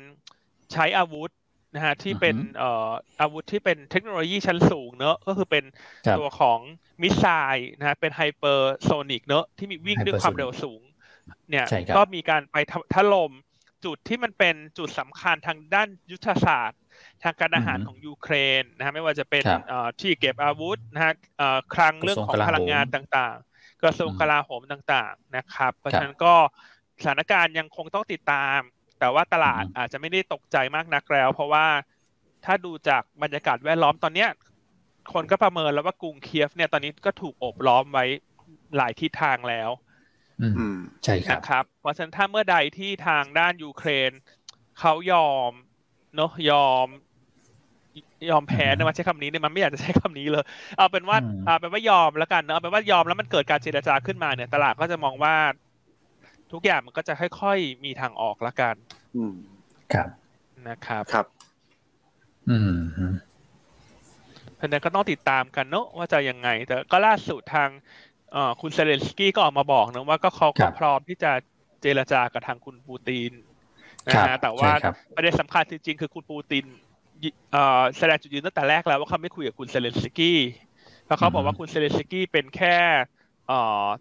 S2: ใช้อาวุธนะฮะที่เป็นเอ่ออาวุธที่เป็นเทคโนโลยีชั้นสูงเนอะก็คือเป็นตัวของ missile นะฮะเป็น hypersonic เนอะที่มีวิ่งด้วยความเร็วสูง เนี่ยก็มีการไปถล่มจุดที่มันเป็นจุดสำคัญทางด้านยุทธศาสตร์ ทางการทหารของยูเครนนะฮะไม่ว่าจะเป็นที่เก็บอาวุธนะฮะคลังเรื่องของพลังงานต่างๆ กระทรวงกลาโหมต่างๆนะครับ เพราะฉะนั้นก็สถานการณ์ยังคงต้องติดตาม แต่ว่าตลาดอาจจะไม่ได้ตกใจมากนักแล้ว เพราะว่าถ้าดูจากบรรยากาศแวดล้อมตอนเนี้ยคนก็ประเมินแล้วว่ากรุงเคียฟเนี่ยตอนนี้ก็ถูกโอบล้อมไว้หลายทิศทางแล้ว
S1: ใช่ครับ
S2: นะครับ เพราะฉะนั้นถ้าเมื่อใดที่ทางด้านยูเครนเขายอมเนาะยอม ยอมแพ้นะมาใช้คำนี้เนี่ยมันไม่อยากจะใช้คำนี้เลย เอาเป็นว่าเอาเป็นว่ายอมแล้วกันเนาะเอาเป็นว่ายอมแล้วมันเกิดการเจรจาขึ้นมาเนี่ย ตลาดก็จะมองว่า ทุกอย่างมันก็จะค่อยๆมีทางออกละกัน
S3: อืม
S1: ครับ
S2: นะครับ
S3: ครับ
S1: อืม
S2: เพราะนั้นก็ต้องติดตามกันเนาะว่าจะยังไง แต่ก็ล่าสุดทางคุณเซเลนสกี้ก็ออกมาบอกนะว่าก็เขาก็พร้อมที่จะเจรจากับทางคุณปูตินนะฮะแต่ว่าประเด็นสำคัญจริงๆคือคุณปูติน แสดงจุดยืนตั้งแต่แรกแล้วว่าเขาไม่คุยกับคุณเซเลนสกี้เพราะเขาบอกว่าคุณเซเลนสกี้เป็นแค่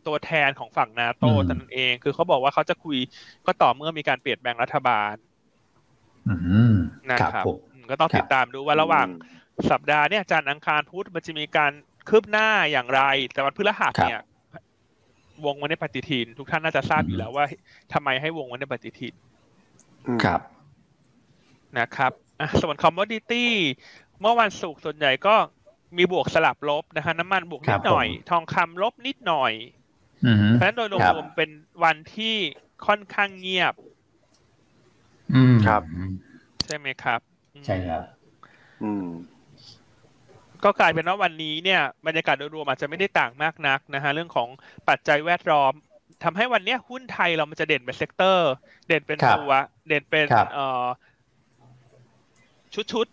S2: ตัวแทนของฝั่งนาโต้ตนเอง คือเขาบอกว่าเขาจะคุยก็ต่อเมื่อมีการเปลี่ยนแปลงรัฐบาลนะครับก็ต้องติดตามดูว่าระหว่างสัปดาห์เนี่ยจันทร์อังคารพุธมันจะมีการคืบหน้าอย่างไร แต่วันพฤหัสเนี่ยวงวันในปฏิทิน ทุกท่านน่าจะทราบอยู่แล้วว่าทำไมให้วงวันในปฏิทิน
S1: ครับ
S2: นะครับ ส่วนคอมมอดิตี้เมื่อวันศุกร์ส่วนใหญ่ก็มีบวกสลับลบนะฮะน้ำมันบวกนิดหน่อย ทองคำลบนิดหน่อยเพราะฉะนั้นโดยรวมเป็นวันที่ค่อนข้างเงียบ
S1: อืมครับ
S2: ใช่ไหมครับ
S1: ใช่ครับ
S3: อืม
S2: ก็กลายเป็นว่าวันนี้เนี่ยบรรยากาศโดยรวมอาจจะไม่ได้ต่างมากนักนะฮะเรื่องของปัจจัยแวดล้อมทำให้วันนี้หุ้นไทยเรามันจะเด่นเป็น sector เด่นเป็นตัว เด่นเป็นเอ่อ ชุดชุด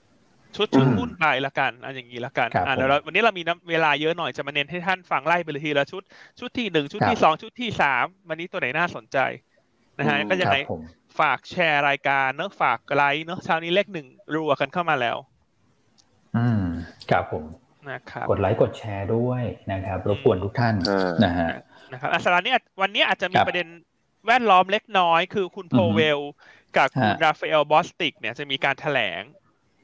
S2: ชุดชุดหุ้นไปละกันอันอย่างนี้ละกันอ่าเดี๋ยววันนี้เรามีเวลาเยอะหน่อยจะมาเน้นให้ท่านฟังไล่ไปเลยทีละชุด ชุดที่หนึ่งชุดที่สองชุดที่สามวันนี้ตัวไหนน่าสนใจนะฮะก็ยังไงฝากแชร์รายการเนอะฝากไลค์เนอะเช้านี้เลขหนึ่งรัวกันเข้ามาแล้ว
S1: อืมครับผม
S2: นะครับ
S1: กดไลค์กดแชร์ด้วยนะครับรบกวนทุกท่านนะฮะ
S2: นะครับอัสรานี้วันนี้อาจจะมีประเด็นแวดล้อมเล็กน้อย คือคุณโพเวล กับคุณราฟาเอลบอสติกเนี่ยจะมีการแถลง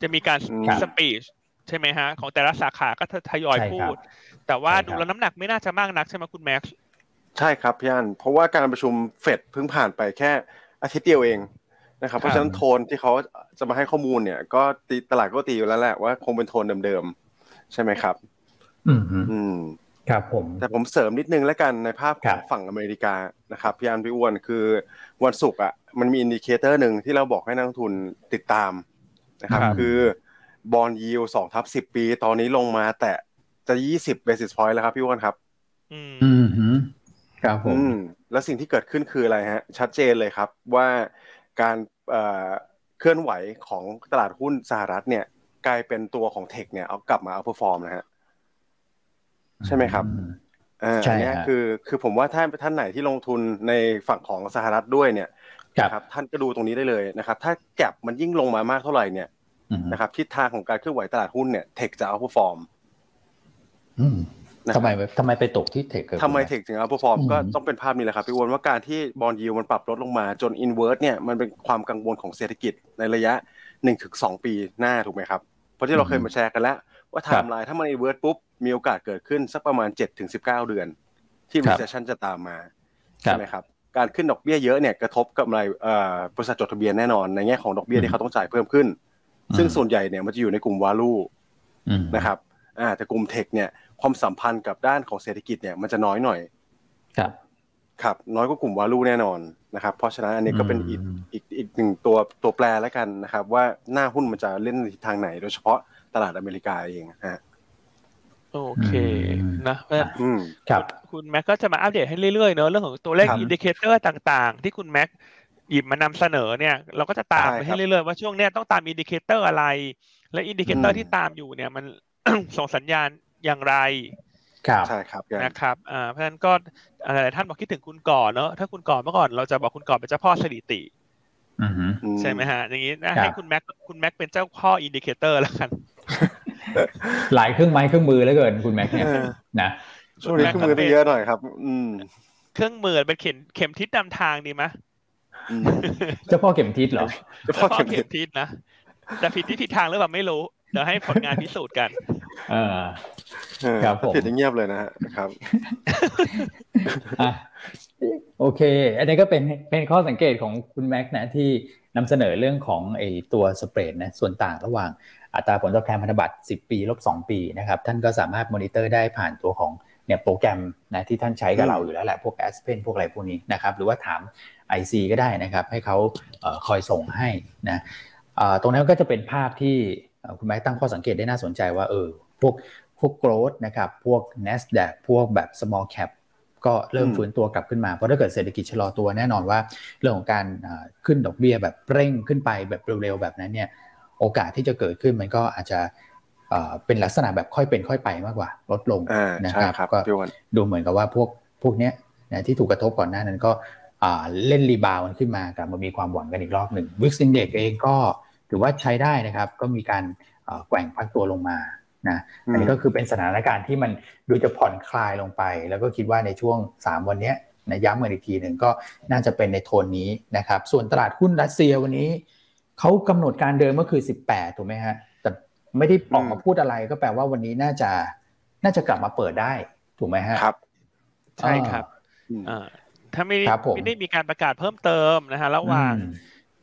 S2: จะมีการ speech ใช่ไหมฮะ ของแต่ละสาขาก็ทยอย
S1: ใช่ครับ
S2: พูด แต่ว่า
S1: ใช่ครับ
S2: ดูแล้วน้ำหนักไม่น่าจะมากนักใช่ไหมคุณแม็กซ์
S3: ใช่ครับพี่อันเพราะว่าการประชุมเฟดเพิ่งผ่านไปแค่อาทิตย์เดียวเองนะครับเพราะฉะนั้นโทนที่เขาจะมาให้ข้อมูลเนี่ย ก็ตีตลาดก็ตีอยู่แล้วแหละว่าคงเป็นโทนเดิมๆ ใช่ไหมครับ
S1: อืมฮึ
S3: อืม
S1: ครับผม
S3: แต่ผมเสริมนิดนึงแล้วกันในภาพข
S1: ครับ
S3: ฝั่งอเมริกานะครับพี่อันพี่อ้วนคือวันศุกร์อะมันมี indicator หนึ่งที่เราบอกให้นักลงทุนติดตาม นะครับ
S1: ครับ
S3: คือ bond yield สองทับสิบปี ตอนนี้ลงมาแต่จะยี่สิบ basis point แล้วครับพี่อ้วนครับ
S2: อืม
S1: อืมฮึครับผม
S3: อืมแล้วสิ่งที่เกิดขึ้นคืออะไรฮะ ชัดเจนเลยครับว่าการเอ่อเคลื่อนไหวของตลาดหุ้นสหรัฐเนี่ย กลายเป็นตัวของ tech เนี่ยเอากลับมา outperform นะฮะใช่ไหมครับ
S1: อืม
S3: อ่า
S1: ใช่
S3: อันเนี้ย
S1: ฮะ
S3: คือคือผมว่าท่านท่านไหนที่ลงทุนในฝั่งของสหรัฐด้วยเนี่ย
S1: ครับ
S3: นะครับท่านก็ดูตรงนี้ได้เลยนะครับ ถ้า gap มันยิ่งลงมามากเท่าไหร่เนี่ย
S1: อืม
S3: นะครับทิศทางของการเคลื่อนไหวตลาดหุ้นเนี่ย tech จะ outperformอืมนะครับ
S1: ทำไมทำไมไปตกที่ tech เกิด
S3: ทำไม techถึง outperform อืมก็ต้องเป็นภาพนี้แหละครับพี่อ้วนว่าการที่ bond yield มันปรับลดลงมาจนอินเว r ร์เนี่ยมันเป็นความกังวลของเศรษฐกิจในระยะ1ถึงสองปีหน้าถูกไหมครับ เพราะที่เราเคยมาแชร์กันแล้ว ว่าไทม์ไลน์ถ้ามันอินเว r ร์ปุ๊บมีโอกาสเกิดขึ้นสักประมาณ7ถึง19เดือน ที่ recession จะตามมา
S1: ครั
S3: ใช่
S1: บ
S3: ไหมครับ การขึ้นดอกเบี้ยเยอะเนี่ยกระทบกับอะไรเอ่อบริษัทจดทะเบียนแน่นอน ในแง่ของดอกเบี้ยที่เขาต้องจ่ายเพิ่มขึ้น ซึ่งส่วนใหญ่เนี่ยมันจะอยู่ในกลุ่ม value
S1: อืม
S3: นะครับอ่าแต่กลุ่ม tech เนี่ยความสัมพันธ์กับด้านของเศรษฐกิจเนี่ยมันจะน้อยหน่อย
S1: ครับ
S3: ครับน้อยกว่ากลุ่ม value แน่นอนนะครับ เพราะฉะนั้นอันนี้ก็เป็นอีก
S1: อืม
S3: อีกอีกหนึ่งตัวตัวแปรแล้วกันนะครับ ว่าหน้าหุ้นมันจะเล่นในทิศทางไหน โดยเฉพาะตลาดอเมริกาเองฮะ
S2: โอเค
S1: อืม
S2: นะเพราะฉะนั้น
S3: อืม
S1: ครับ
S2: คุณแม็กก็จะมาอัปเดตให้เรื่อยๆเนอะเรื่องของตัวเลข
S3: ครับ
S2: indicator ต่างๆ ที่คุณแม็กหยิบมานำเสนอเนี่ย เราก็จะตาม
S3: ใช่ครั
S2: ให้เรื่อยๆว่าช่วงเนี้ยต้องตาม indicator อะไร และอินดิเคเตอ
S3: อื
S2: ร์
S3: ม
S2: ที่ตามอยู่เนี่ยมันส่งสัญญาณอย่างไร
S1: ครับ
S3: ใช่ครับพี่อัน
S2: นะครับอ่าเพราะฉะนั้นก็หลายๆท่านบอกคิดถึงคุณก่อนเนอะถ้าคุณก่อนเมื่อก่อนเราจะบอกคุณก่อนเป็นเจ้าพ่อสถิติ
S1: อืมฮึ
S3: อื
S2: ใช่ไหมฮะ อย่างนี้นะครับให้คุณแม็กคุณแม็กเป็นเจ้าพ่อ indicator แล้วกัน
S1: หลายเครื่องไม้เครื่องมือแล้วเกินคุณแม็กเนี่ย
S3: เออ
S1: นะ
S3: ช่วงนี้เครื่องมือต้องเยอะหน่อยครับ อืม
S2: เครื่องมือเป็นเข็มเข็มทิศนำทางดีไหม
S3: อืม
S1: เจ้าพ่อเข็มทิศเหรอ
S3: เฉพาะเข็มทิศเข็
S2: มทิศนะแต่ผิดที่ผิดทางหรือเปล่าไม่รู้เดี๋ยวให้ผลงานพิสูจน์กัน
S1: เออ
S3: เออ
S1: ครับผม
S3: ผิดอย่างเงียบเลยนะฮะครับ
S1: อะโอเค อันนี้ก็เป็นเป็นข้อสังเกตของคุณแม็กซ์นะที่นำเสนอเรื่องของไอตัว spread นะส่วนต่างระหว่าง อัตราผลตอบแทนพันธบัตร 10 ปีลบ2ปีนะครับท่านก็สามารถมอนิเตอร์ได้ผ่านตัวของเนี่ยโปรแกรมนะที่ท่านใช้กับเราอยู่แล้วแหละพวก Aspen พวกอะไรพวกนี้นะครับหรือว่าถาม IC ก็ได้นะครับให้เขาเอ่อคอยส่งให้นะเอ่อตรงนั้นก็จะเป็นภาพที่เอ่อคุณแม็กซ์ตั้งข้อสังเกตได้น่าสนใจว่าเออพวกพวก growth นะครับพวก NASDAQ พวกแบบ small cap ก็เริ่ม
S3: อืม
S1: ฟื้นตัวกลับขึ้นมา เพราะถ้าเกิดเศรษฐกิจชะลอตัวแน่นอนว่า เรื่องของการอ่าขึ้นดอกเบี้ยแบบเร่งขึ้นไปแบบเร็วๆแบบนั้นเนี่ย โอกาสที่จะเกิดขึ้นมันก็อาจจะเอ่อเป็นลักษณะแบบค่อยเป็นค่อยไปมากกว่า ลดลง
S3: อ่า
S1: นะ
S3: ใช่
S1: ครับ
S3: ครับ
S1: ก็
S3: พี่อ้วน
S1: ดูเหมือนกับว่าพวกพวกเนี้ยนะที่ถูกกระทบก่อนหน้านั้นก็อ่าเล่น rebound มันขึ้นมากลับมามีความหวังกันอีกรอบหนึ่ง VIX index เองก็ถือว่าใช้ได้นะครับ ก็มีการเอ่อแกว่งพักตัวลงมานะอันนี้ก็คือเป็นสถานการณ์ที่มันดูจะผ่อนคลายลงไป แล้วก็คิดว่าในช่วง 3 วันเนี้ยนะย้ำกันอีกทีหนึ่งก็น่าจะเป็นในโทนนี้นะครับ ส่วนตลาดหุ้นรัสเซียวันนี้ เขากำหนดการเดิมก็คือ18ถูกไหมฮะ แต่ไม่ได้ออกมาพูดอะไรก็แปลว่าวันนี้น่าจะน่าจะกลับมาเปิดได้ถูกไหมฮะ
S3: ครับ
S2: ใช่ครับ
S3: อืม
S2: อ่าถ้าไม่ได้
S1: ครับผม
S2: ไม่ได้มีการประกาศเพิ่มเติมนะฮะระหว่าง
S1: อืม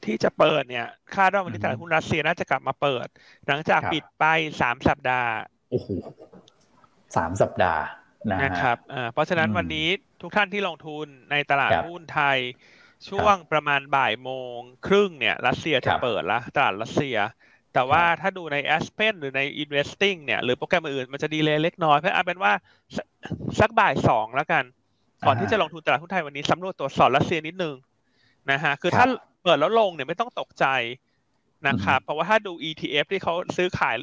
S2: ที่จะเปิดเนี่ยคาดว่าวันนี้
S1: อืม
S2: ตลาดหุ้นรัสเซียน่าจะกลับมาเปิด หลังจาก
S1: ครับ
S2: ปิดไปสามสัปดาห์
S1: โอ้โหสามสัปดาห์นะฮะ
S2: นะครับอ่าเพราะฉะนั้น
S1: อืม
S2: วันนี้ทุกท่านที่ลงทุนในตลาด
S1: ครับ
S2: หุ้นไทย ช่วงประมาณบ่ายโมงครึ่งเนี่ยรัสเซีย
S1: ค
S2: จะ
S1: รับ
S2: เปิดละตลาดรัสเซีย แต่ว่า
S1: ครับ
S2: ถ้าดูใน Aspen หรือใน Investing เนี่ย หรือโปรแกรมอื่นๆมันจะดีเลยเล็กน้อย เพราะเอาเป็นว่าสักสักบ่ายสองแล้วกัน ก่อนที่จะลงทุนตลาดหุ้นไทยวันนี้สำรวจตรวจสอบรัสเซียนิดนึงนะฮะคือ
S1: ครับ
S2: ถ้าเปิดแล้วลงเนี่ยไม่ต้องตกใจนะครับเพราะว่าถ้าดู ETF ที่เขาซื้อขาย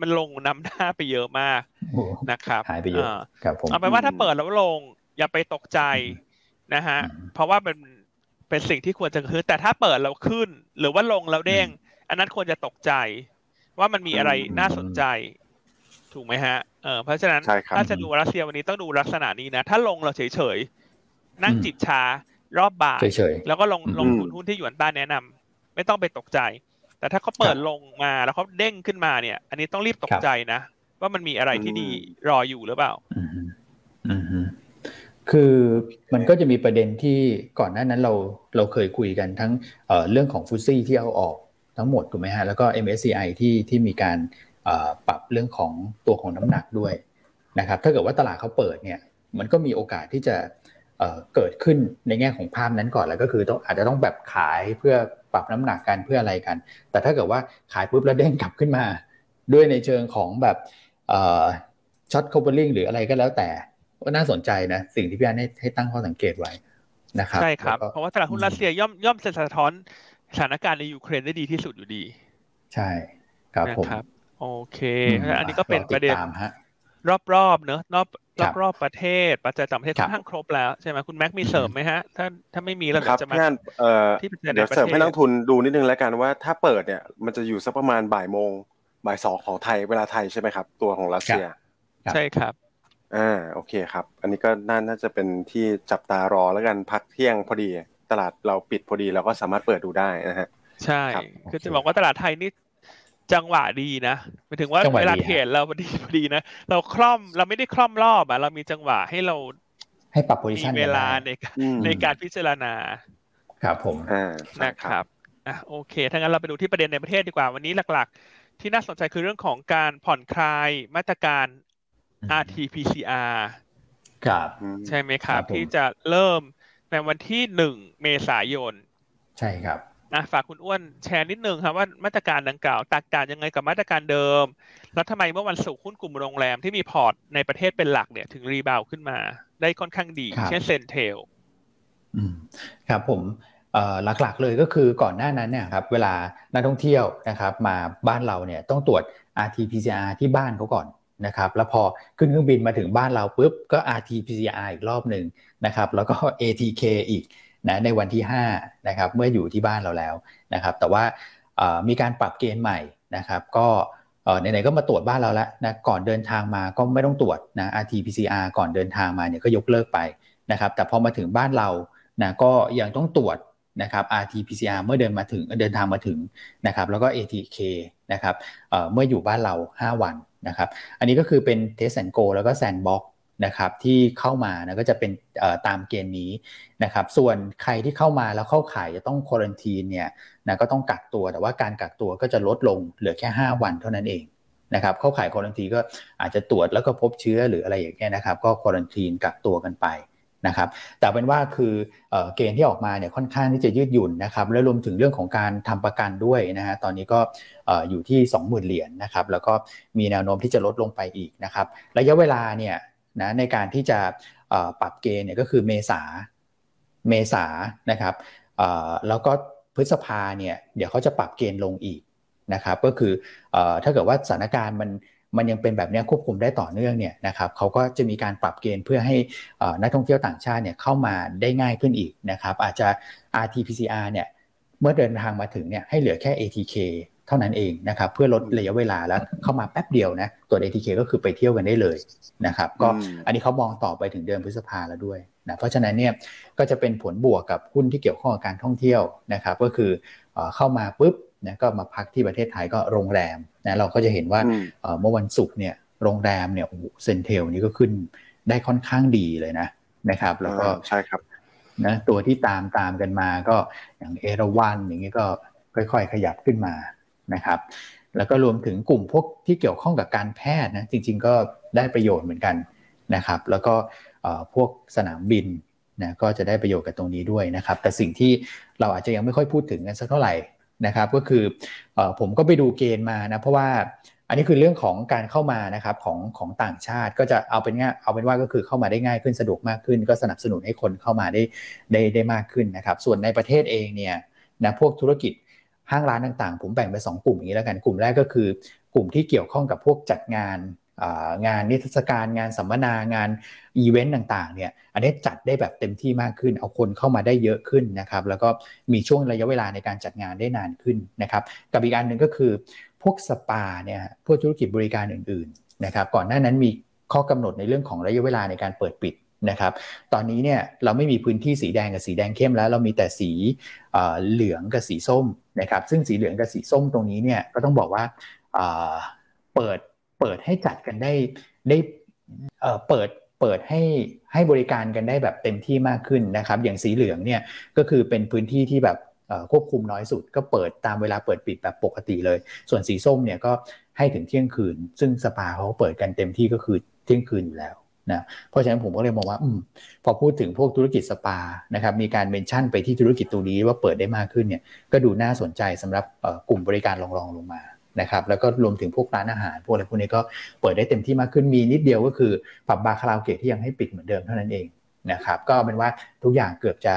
S2: มันลงนำหน้าไปเยอะมาก
S1: โอ้โห
S2: นะครับ
S1: หายไปเยอะาครับผม
S2: เอาเป็นว่าถ้าเปิดแล้วลงอย่าไปตกใจนะฮะ
S1: อืม
S2: เพราะว่าเป็น เป็นสิ่งที่ควรจะคือ แต่ถ้าเปิดแล้วขึ้น หรือว่าลงแล้วเด้ง อันนั้นควรจะตกใจ ว่ามันมีอะไร
S1: อืม
S2: น่าสนใจ ถูกไหมฮะเออเพราะฉะนั้น
S3: ใช่ครับ
S2: ถ้าจะดูรัสเซียวันนี้ต้องดูลักษณะนี้นะ ถ้าลงเราเฉยๆ นั่ง
S1: อืม
S2: จิบชารอบบ่าย
S1: เฉย
S2: แล้วก็ลง
S1: อืม
S2: ลงทุนหุ้นที่หยวนต้าแนะนำไม่ต้องไปตกใจ แต่ถ้าเขาเปิดลงมาแล้วเขาเด้งขึ้นมาเนี่ย อันนี้ต้องรีบตกใจนะ ว่ามันมีอะไรที่ดีรออยู่หรือเปล่า
S1: อืมอืม คือมันก็จะมีประเด็นที่ก่อนหน้านั้นเราเราเคยคุยกันทั้งเเรื่องของฟุซี่ที่เอาออกทั้งหมดถูกไหมฮะแล้วก็ MSCI ที่ที่มีการปรับเรื่องของตัวของน้ำหนักด้วยนะครับถ้าเกิดว่าตลาดเขาเปิดเนี่ยมันก็มีโอกาสที่จะเกิดขึ้นในแง่ของภาพนั้นก่อนแล้วก็คือต้องอาจจะต้องแบบขายเพื่อปรับน้ำหนักกันเพื่ออะไรกัน แต่ถ้าเกิดว่าขายปุ๊บแล้วเด้งกลับขึ้นมา ด้วยในเชิงของแบบ short covering หรืออะไรก็แล้วแต่ ก็น่าสนใจนะ สิ่งที่พี่อ้วนให้ให้ตั้งข้อสังเกตไว้นะครับ
S2: ใช่ครับ เพราะว่าตลาดหุ้นรัสเซียย่อมย่อมสะท้อนสถานการณ์ในยูเครนได้ดีที่สุดอยู่ดี
S1: ใช่ครับผม
S2: โอเค อันนี้ก็เป็นประเด็นรอบๆเนอะรอบรอบรอบประเทศ ปัจจัยต่างประเทศค่อนข้างครบแล้วใช่ไหมคุณแม็กมีเสริมไหมฮะ ถ้าถ้าไม่มีเราจะมา
S3: ที่เดี๋ยวเสริมให้นักทุนดูนิดนึงแล้วกันว่าถ้าเปิดเนี่ยมันจะอยู่สักประมาณบ่ายโมงบ่ายสองของไทยเวลาไทยใช่ไหมครับ ตัวของรัสเซีย
S2: ใช่ครับ
S3: อ่าโอเคครับ อันนี้ก็น่าจะเป็นที่จับตารอแล้วกันพักเที่ยงพอดี ตลาดเราปิดพอดีเราก็สามารถเปิดดูได้นะฮะ
S2: ใช่คือจะบอกว่าตลาดไทยนี่จังหวะดีนะหมายถึงว่าเวลาเทรดเราพอดีพอดีนะ เราคล่อมเราไม่ได้คล่อมรอบอะเรามีจังหวะให้เรา
S1: ให้ปรับโพซิชัน
S2: เวลาในในการพิจารณา
S1: ครับผม
S2: นะครับอะโอเคถ้างั้นเราไปดูที่ประเด็นในประเทศดีกว่า วันนี้หลักๆ ที่น่าสนใจคือเรื่องของการผ่อนคลายมาตรการ RT-PCR
S1: ครับ
S2: ใช่ไหมครับ ที่จะเริ่มในวันที่หนึ่งเมษายน
S1: ใช่ครับ
S2: อะฝากคุณอ้วนแชร์นิดนึงครับว่ามาตรการดังกล่าวแตกต่างยังไงกับมาตรการเดิม แล้วทำไมเมื่อวันศุกร์หุ้นกลุ่มโรงแรมที่มีพอร์ตในประเทศเป็นหลักเนี่ยถึง rebound ขึ้นมา ได้ค่อนข้างดี เช่น CENTEL
S1: ครับผมหลักๆเลยก็คือก่อนหน้านั้นเนี่ยครับเวลานักท่องเที่ยวนะครับมาบ้านเราเนี่ยต้องตรวจ RT-PCR ที่บ้านเขาก่อน นะครับแล้วพอขึ้นเครื่องบินมาถึงบ้านเราปุ๊บก็ RT-PCR อีกรอบหนึ่งนะครับแล้วก็ ATK อีกนะในวันที่5นะครับเมื่ออยู่ที่บ้านเราแล้วนะครับแต่ว่ามีการปรับเกณฑ์ใหม่นะครับก็ไหนๆก็มาตรวจบ้านเราแล้วนะก่อนเดินทางมาก็ไม่ต้องตรวจนะ RT-PCR ก่อนเดินทางมาเนี่ยก็ยกเลิกไปนะครับแต่พอมาถึงบ้านเรานะก็ยังต้องตรวจนะครับ RT-PCR เมื่อเดินมาถึงเดินทางมาถึงนะครับแล้วก็ ATK นะครับเมื่ออยู่บ้านเรา 5 วัน นะครับอันนี้ก็คือเป็น Test and Go แล้วก็ Sandbox นะครับที่เข้ามานะก็จะเป็นตามเกณฑ์นี้นะครับส่วนใครที่เข้ามาแล้วเข้าข่ายจะต้องควอนตีนเนี่ยนะก็ต้องกักตัวแต่ว่าการกักตัวก็จะลดลงเหลือแค่ 5 วันเท่านั้นเองนะครับเข้าข่ายควอนตีก็อาจจะตรวจแล้วก็พบเชื้อหรืออะไรอย่างเงี้ยนะครับก็ควอนตีนกักตัวกันไป นะครับแต่เป็นว่าคือเกณฑ์ที่ออกมาเนี่ยค่อนข้างที่จะยืดหยุ่นนะครับและรวมถึงเรื่องของการทำประกันด้วยนะฮะตอนนี้ก็อยู่ที่ 20,000 เหรียญนนะครับแล้วก็มีแนวโน้มที่จะลดลงไปอีกนะครับระยะเวลาเนี่ยนะในการที่จะปรับเกณฑ์เนี่ยก็คือเมษาเมษานะครับแล้วก็พฤษภาเนี่ยเดี๋ยวเขาจะปรับเกณฑ์ลงอีกนะครับก็คือถ้าเกิดว่าสถานการณ์มัน มันยังเป็นแบบนี้ควบคุมได้ต่อเนื่องเนี่ยนะครับเขาก็จะมีการปรับเกณฑ์เพื่อให้นักท่องเที่ยวต่างชาติเนี่ยเข้ามาได้ง่ายขึ้นอีกนะครับอาจจะ RT-PCR เนี่ยเมื่อเดินทางมาถึงเนี่ยให้เหลือแค่ ATK เท่านั้นเองนะครับเพื่อลดระยะเวลาแล้วเข้ามาแป๊บเดียวนะตัว ATK ก็คือไปเที่ยวกันได้เลยนะครับก็อันนี้เขามองต่อไปถึงเดือนพฤษภาแล้วด้วยนะเพราะฉะนั้นเนี่ยก็จะเป็นผลบวกกับหุ้นที่เกี่ยวข้องกับการท่องเที่ยวนะครับก็คือเข้ามาปุ๊บ นะก็มาพักที่ประเทศไทยก็โรงแรมนะเราก็จะเห็นว่าเมื่อวันศุกร์เนี่ยโรงแรมเนี่ยโอ้โหเซนเทลนี่ก็ขึ้นได้ค่อนข้างดีเลยนะนะครับ แล้วก็
S3: ใช่ครับ
S1: นะตัวที่ตามตามกันมาก็อย่างเอราวันอย่างนี้ก็ค่อยๆ ขยับขึ้นมานะครับ แล้วก็รวมถึงกลุ่มพวกที่เกี่ยวข้องกับการแพทย์นะจริง ๆ ก็ได้ประโยชน์เหมือนกันนะครับ แล้วก็พวกสนามบินนะก็จะได้ประโยชน์กับตรงนี้ด้วยนะครับ แต่สิ่งที่เราอาจจะยังไม่ค่อยพูดถึงกันสักเท่าไหร่ นะครับก็คืออผมก็ไปดูเกณฑ์มานะเพราะว่าอันนี้คือเรื่องของการเข้ามานะครับของของต่างชาติก็จะเอาเป็นง่ายเอาเป็นว่าก็คือเข้ามาได้ง่ายขึ้นสะดวกมากขึ้น ก็สนับสนุนให้คนเข้ามาได้ได้ได้มากขึ้นนะครับ ส่วนในประเทศเองเนี่ยนะพวกธุรกิจห้างร้านต่างๆ ผมแบ่งเป็น2กลุ่มอย่างนี้แล้วกันกลุ่มแรกก็คือกลุ่มที่เกี่ยวข้องกับพวกจัดงาน งานนิทรรศการงานสัมมนางานอีเวนต์ต่างๆเนี่ยอันนี้จัดได้แบบเต็มที่มากขึ้น เอาคนเข้ามาได้เยอะขึ้นนะครับแล้วก็มีช่วงระยะเวลาในการจัดงานได้นานขึ้นนะครับกับอีกอันหนึ่งก็คือพวกสปาเนี่ยพวกธุรกิจบริการอื่นๆนะครับก่อนหน้านั้นมีข้อกำหนดในเรื่องของระยะเวลาในการเปิดปิดนะครับตอนนี้เนี่ยเราไม่มีพื้นที่สีแดงกับสีแดงเข้มแล้ว เรามีแต่สีเหลืองกับสีส้มนะครับซึ่งสีเหลืองกับสีส้มตรงนี้เนี่ยก็ต้องบอกว่าเปิด เปิดให้จัดกันได้ได้เปิดเปิดให้ให้บริการกันได้แบบเต็มที่มากขึ้นนะครับ อย่างสีเหลืองเนี่ยก็คือเป็นพื้นที่ที่แบบควบคุมน้อยสุด ก็เปิดตามเวลาเปิดปิดแบบปกติเลย ส่วนสีส้มเนี่ยก็ให้ถึงเที่ยงคืน ซึ่งสปาเขาเปิดกันเต็มที่ก็คือเที่ยงคืนอยู่แล้วนะเพราะฉะนั้นผมก็เลยมองว่าอพอพูดถึงพวกธุรกิจสปานะครับมีการเมนชั่นไปที่ธุรกิจตัวนี้ว่าเปิดได้มากขึ้นเนี่ยก็ดูน่าสนใจสำหรับกลุ่มบริการรองๆลงมา นะครับแล้วก็รวมถึงพวกร้านอาหาร พวกอะไรพวกนี้ก็เปิดได้เต็มที่มากขึ้นมีนิดเดียวก็คือผับบาร์คาราโอเกะที่ยังให้ปิดเหมือนเดิมเท่านั้นเองนะครับก็เป็นว่าทุกอย่างเกือบจะ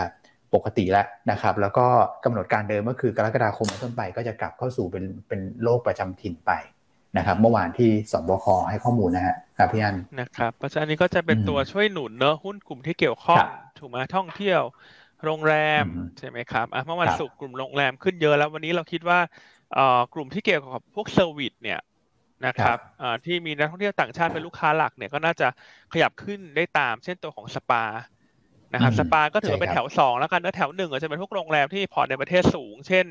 S1: ปกติแล้วนะครับ แล้วก็กำหนดการเดิมก็คือกรกฎาคมต้นไป ก็จะกลับเข้าสู่เป็นเป็นโรคประจำถิ่นไปนะครับ เมื่อวานที่สบคให้ข้อมูลนะฮะครับพี่อัน
S2: นะครับเพราะฉะนั้นนี้ก็จะเป็นตัวช่วยหนุนเนอะหุ้นกลุ่มที่เกี่ยวข้องถูกไหมท่องเที่ยว โรงแรมใช่ไหมครับอะเมื่อวันศุกร์กลุ่มโรงแรมขึ้นเยอะแล้ววันนี้เราคิดว่า กลุ่มที่เกี่ยวกับพวก service เนี่ยนะครับที่มีนักท่องเที่ยวต่างชาติเป็นลูกค้าหลักเนี่ยก็น่าจะขยับขึ้นได้ตาม เช่นตัวของสปานะครับสปาก็ถือเป็นแถวสองแล้วกันแล้วแถวหนึ่งจะเป็นพวกโรงแรมที่พอร์ตในประเทศสูง เช่น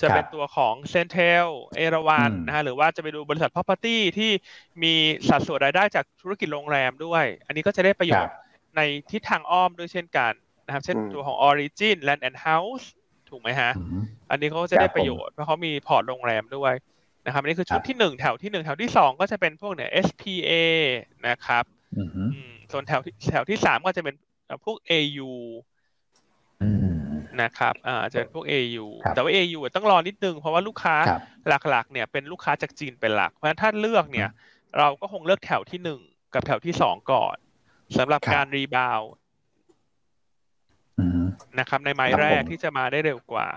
S2: จะเป็นตัวของ CENTEL เอราวัณนะฮะหรือว่าจะไปดูบริษัท property ที่มีสัดส่วนรายได้จากธุรกิจโรงแรมด้วย อันนี้ก็จะได้ประโยชน์ในทิศทางอ้อมด้วยเช่นกันนะครับ เช่นตัวของ Origin Land and House ถูกไหมฮะ อันนี้เขาจะได้ประโยชน์เพราะเขามีพอร์ตโรงแรมด้วยนะครับอันนี้คือชุดที่หนึ่งแถวที่หนึ่งแถวที่สองก็จะเป็นพวกเนี่ย SPA นะครับส่วนแถวที่แถวที่สามก็จะเป็นพวก AU นะครับอ่าจะเป็นพวก AU แต่ว่า AU ต้องรอนิดนึง เพราะว่าลูกค้าหลักๆ เนี่ยเป็นลูกค้าจากจีนเป็นหลัก เพราะฉะนั้นถ้าเลือกเนี่ย เราก็คงเลือกแถวที่หนึ่งกับแถวที่สองก่อนสำหรับการรีบาว นะครับ ในไม้แรกที่จะมาได้เร็วกว่า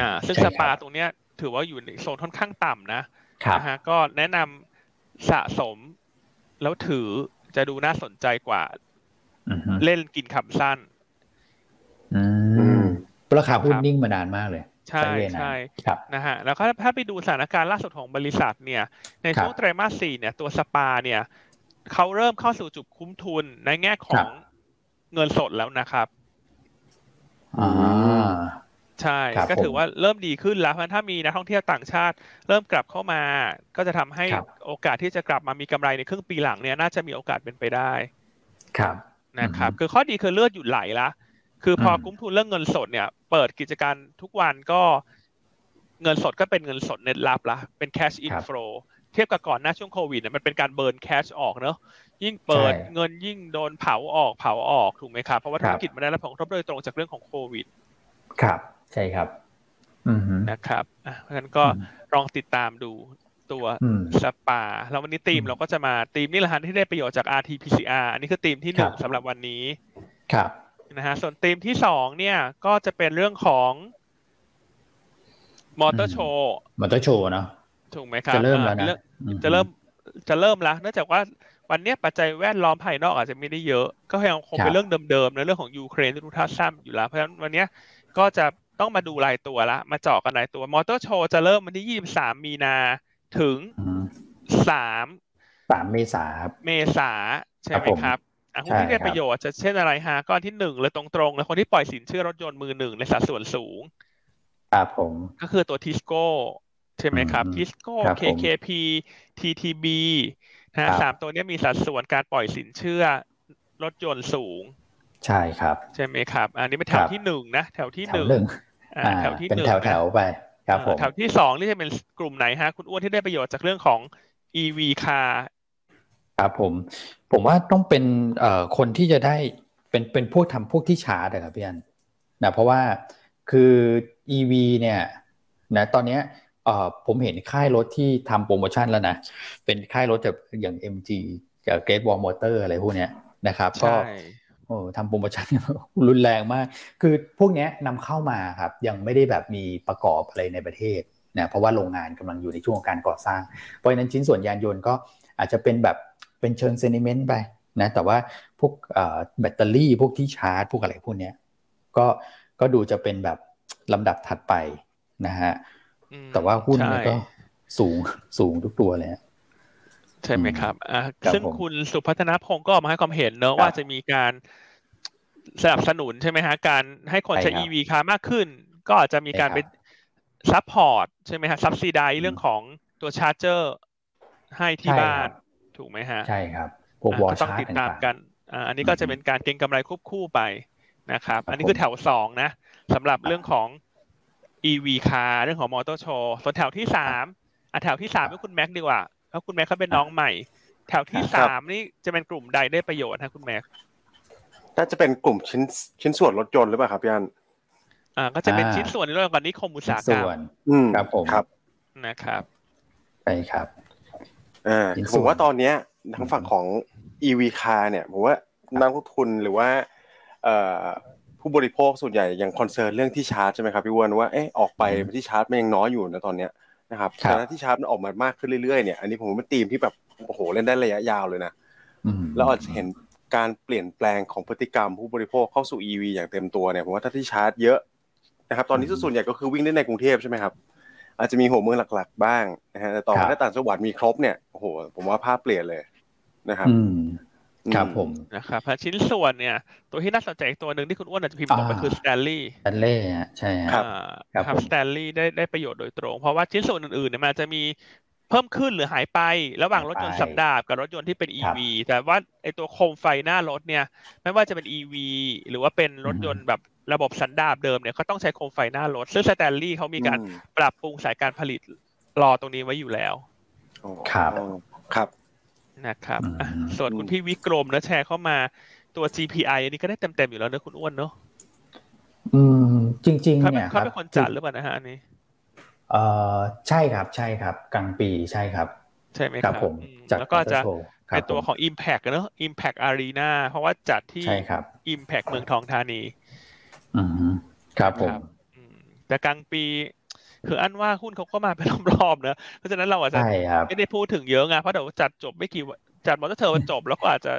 S2: อ่า ซึ่งสปาตรงเนี้ย ถือว่าอยู่ในโซนค่อนข้างต่ำนะนะฮะก็แนะนำสะสม แล้วถือจะดูน่าสนใจกว่าเล่นกินคำสั้น
S1: ราคาหุ้นนิ่งมานานมากเลย
S2: ใช่ใช่นะฮะแล้วก็ถ้าไปดูสถานการณ์ล่าสุดของบริษัทเนี่ย ในช่วงไตรมาสสี่เนี่ยตัวสปาเนี่ยเขาเริ่มเข้าสู่จุดคุ้มทุนในแง่ของ เงินสดแล้วนะครับใช่ ก็ถือว่าเริ่มดีขึ้นแล้วเพราะถ้ามีนักท่องเที่ยวต่างชาติ เริ่มกลับเข้ามา ก็จะทำให้โอกาสที่จะกลับมามีกำไรในครึ่งปีหลังเนี่ยน่าจะมีโอกาสเป็นไปได้
S1: ครับ
S2: นะครับ คือข้อดีคือเลือดหยุดไหลละคือพอคุ้มทุนเรื่องเงินสดเนี่ย เปิดกิจการทุกวันก็เงินสดก็เป็นเงินสดเน็ตลับละเป็น cash inflow เทียบกับก่อนหน้าช่วงโควิดเนี่ยมันเป็นการเบิร์นแคชออกเนอะ ยิ่งเปิดเงินยิ่งโดนเผาออกเผาออกถูกไหมครับ เพราะว่าธุรกิจมันได้รับผลกระทบโดยตรงจากเรื่องของโควิด
S1: ครับใช่ครับ
S2: นะครับอะเพราะฉะนั้นก็ลองติดตามดูตัวสปา แล้ววันนี้ทีมเราก็จะมาทีมนี่แหละฮะที่ได้ประโยชน์จาก RT-PCR อันนี้คือทีมที่หนึ่งสำหรับวันนี้
S1: ครับ
S2: นะฮะส่วนทีมที่สองเนี่ยก็จะเป็นเรื่องของมอเตอร์โชว์
S1: มอเตอร์โชว์เนาะ
S2: ถูกไหมครับ
S1: จะเริ่มแล้วนะ
S2: จะเริ่มจะเริ่มแล้วเนื่องจากว่า วันนี้ปัจจัยแวดล้อมภายนอกอาจจะไม่ได้เยอะ ก็ยังคงเป็นเรื่องเดิมๆในเรื่องของยูเครนที่ทุกท่านทราบอยู่แล้ว เพราะฉะนั้นวันนี้ก็จะต้องมาดูรายตัวละ มาเจาะกันรายตัว มอเตอร์โชว์จะเริ่มวันที่ยี่สามมีนาถึงสาม
S1: สามเมษา
S2: เมษาใช่ไหมครับอะหุ้นที่ได้ประโยชน์จะเช่นอะไรฮะก้อนที่หนึ่งเลยตรงๆเลยคนที่ปล่อยสินเชื่อรถยนต์มือหนึ่งในสัดส่วนสูง
S1: ครับผม
S2: ก็คือตัวทิสโก้ใช่ไหมครับทิสโก้ KKP TTB นะสามตัวนี้มีสัดส่วนการปล่อยสินเชื่อรถยนต์สูง
S1: ใช่ครับ
S2: ใช่ไหมครับ อันนี้เป็นแถวที่หนึ่งนะแถวที่หนึ่ง
S1: แถวที่หนึ่งแถวแถวไปครับผม
S2: แถวที่สองนี่จะเป็นกลุ่มไหนฮะ คุณอ้วนที่ได้ประโยชน์จากเรื่องของ EV car
S1: ครับผม ผมว่าต้องเป็นเอ่อคนที่จะได้เป็นเป็นพวกทำพวกที่ชาร์จครับพี่อันนะเพราะว่าคือ EV เนี่ยนะตอนนี้ เอ่อผมเห็นค่ายรถที่ทำโปรโมชั่นแล้วนะ เป็นค่ายรถแบบอย่าง MG กับ Great Wall Motor อะไรพวกเนี้ยนะครับก็โอ้ทำโปรโมชั่นรุนแรงมาก คือพวกนี้นำเข้ามาครับ ยังไม่ได้แบบมีประกอบอะไรในประเทศนะเพราะว่าโรงงานกำลังอยู่ในช่วงการก่อสร้าง เพราะฉะนั้นชิ้นส่วนยานยนต์ก็อาจจะเป็นแบบเป็นเชิงเซนิเมนต์ไปนะแต่ว่าพวกแบตเตอรี่พวกที่ชาร์จ พวกอะไรพวกนี้ก็ก็ดูจะเป็นแบบลำดับถัดไปนะฮะ แต่ว่าหุ้นเนี่ยก็สูงสูงทุกตัวเลย
S2: ใช่ไหมครับอ่าซึ่งคุณสุพัฒนพงศ์ก็ออกมาให้ความเห็นเนอะว่าจะมีการสนับสนุนใช่ไหมฮะการให้คนใช้ EV car มากขึ้น ก็อาจจะมีการไป support ใช่ไหมฮะ subsidize เรื่องของตัว charger ให้ที่บ้าน ถูกไหมฮะ
S1: ใช่ครับพวก
S2: wall charge ติดตามกันอันนี้ก็จะเป็นการเก็งกำไรควบคู่ไปนะครับ อันนี้คือแถวสองนะสำหรับเรื่องของ EV คาร์เรื่องของมอเตอร์โชว์ส่วนแถวที่สามอะแถวที่สามให้คุณแม็กดีกว่าเพราะคุณแม็กเขาเป็นน้องใหม่ แถวที่สามนี่จะเป็นกลุ่มใดได้ประโยชน์นะคุณแม็ก
S3: น่าจะเป็นกลุ่มชิ้นชิ้นส่วนรถยนต์หรือเปล่าครับพี่อัน
S2: อ่า ก็จะเป็นชิ้นส่วนในเรื่องก่อนนี้คมอุตสาหกรรม
S3: อืมครับผมครับ
S2: นะครับ
S1: ไปครับ
S3: อ่าผมว่าตอนเนี้ยทางฝั่งของ EV car เนี่ยผมว่านักลงทุนหรือว่า เอ่อ ผู้บริโภคส่วนใหญ่ยังคอนเซิร์นเรื่องที่ชาร์จใช่ไหมครับพี่วอนว่าเออออกไปที่ชาร์จมันยังน้อยอยู่นะตอนเนี้ยนะครับแต่ที่ชาร์จมันออกมามากขึ้นเรื่อยๆเนี่ยอันนี้ผมเป็นธีมที่แบบโอ้โหเล่นได้ระยะยาวเลยนะแล้วอาจจะเห็นการเปลี่ยนแปลงของพฤติกรรมผู้บริโภคเข้าสู่ EV อย่างเต็มตัวเนี่ยผมว่าถ้าที่ชาร์จเยอะนะครับตอนนี้ส่วนใหญ่ก็คือวิ่งได้ในกรุงเทพใช่ไหมครับ อาจจะมีหัวเมืองหลักๆ บ้างนะฮะแต่ต่อมาถ้าต่างจังหวัดมีครบเนี่ยโอ้โหผมว่าภาพเปลี่ยนเลยนะครับ
S1: ครับผม
S2: นะครับชิ้นส่วนเนี่ย ตัวที่น่าสนใจอีกตัวหนึ่งที่คุณอ้วนอาจจะพิมพ์ออกไปคือสแตนลี่
S1: สแตนลี่ใช่
S2: ครับครับสแตนลี่ได้ได้ประโยชน์โดยตรง เพราะว่าชิ้นส่วนอื่นๆเนี่ยมันจะมีเพิ่มขึ้นหรือหายไป ระหว่างรถยนต์สันดาปกับรถยนต์ที่เป็น EV แต่ว่าไอตัวโคมไฟหน้ารถเนี่ย ไม่ว่าจะเป็น EV หรือว่าเป็นรถยนต์แบบระบบสันดาปเดิมเนี่ยเขาต้องใช้โคมไฟหน้ารถซึ่งสแตนลี่เขามีการปรับปรุงสายการผลิตรอตรงนี้ไว้อยู่แล้ว
S3: ครับครับ
S2: นะครับส่วนคุณพี่วิกรมนะแชร์เข้ามาตัว GPI อันนี้ก็ได้เต็มๆอยู่แล้วเนอะคุณอ้วนเนอะ
S1: อืม จริง ๆ เนี่ย
S2: เขาเป็นคนจัดหรือเปล่านะฮะอันนี้
S1: เอ่อใช่ครับใช่ครับ กลางปีใช่ครับ
S2: ใช่ไหมครับผมแล้วก็จะเป็นตัวของ Impact เนอะ Impact Arena เพราะว่าจัดที่ Impact เมืองทองธานี
S1: อืมครับผม
S2: แต่กลางปี คืออันว่าหุ้นเขาก็มาเป็นรอบๆเนอะเพราะฉะนั้นเราอาจจะไม่ได้พูดถึงเยอะไงเพราะเดี๋ยวจัดจบไม่กี่จัดมอเตอร์เทอร์จบแล้วก็อาจจะ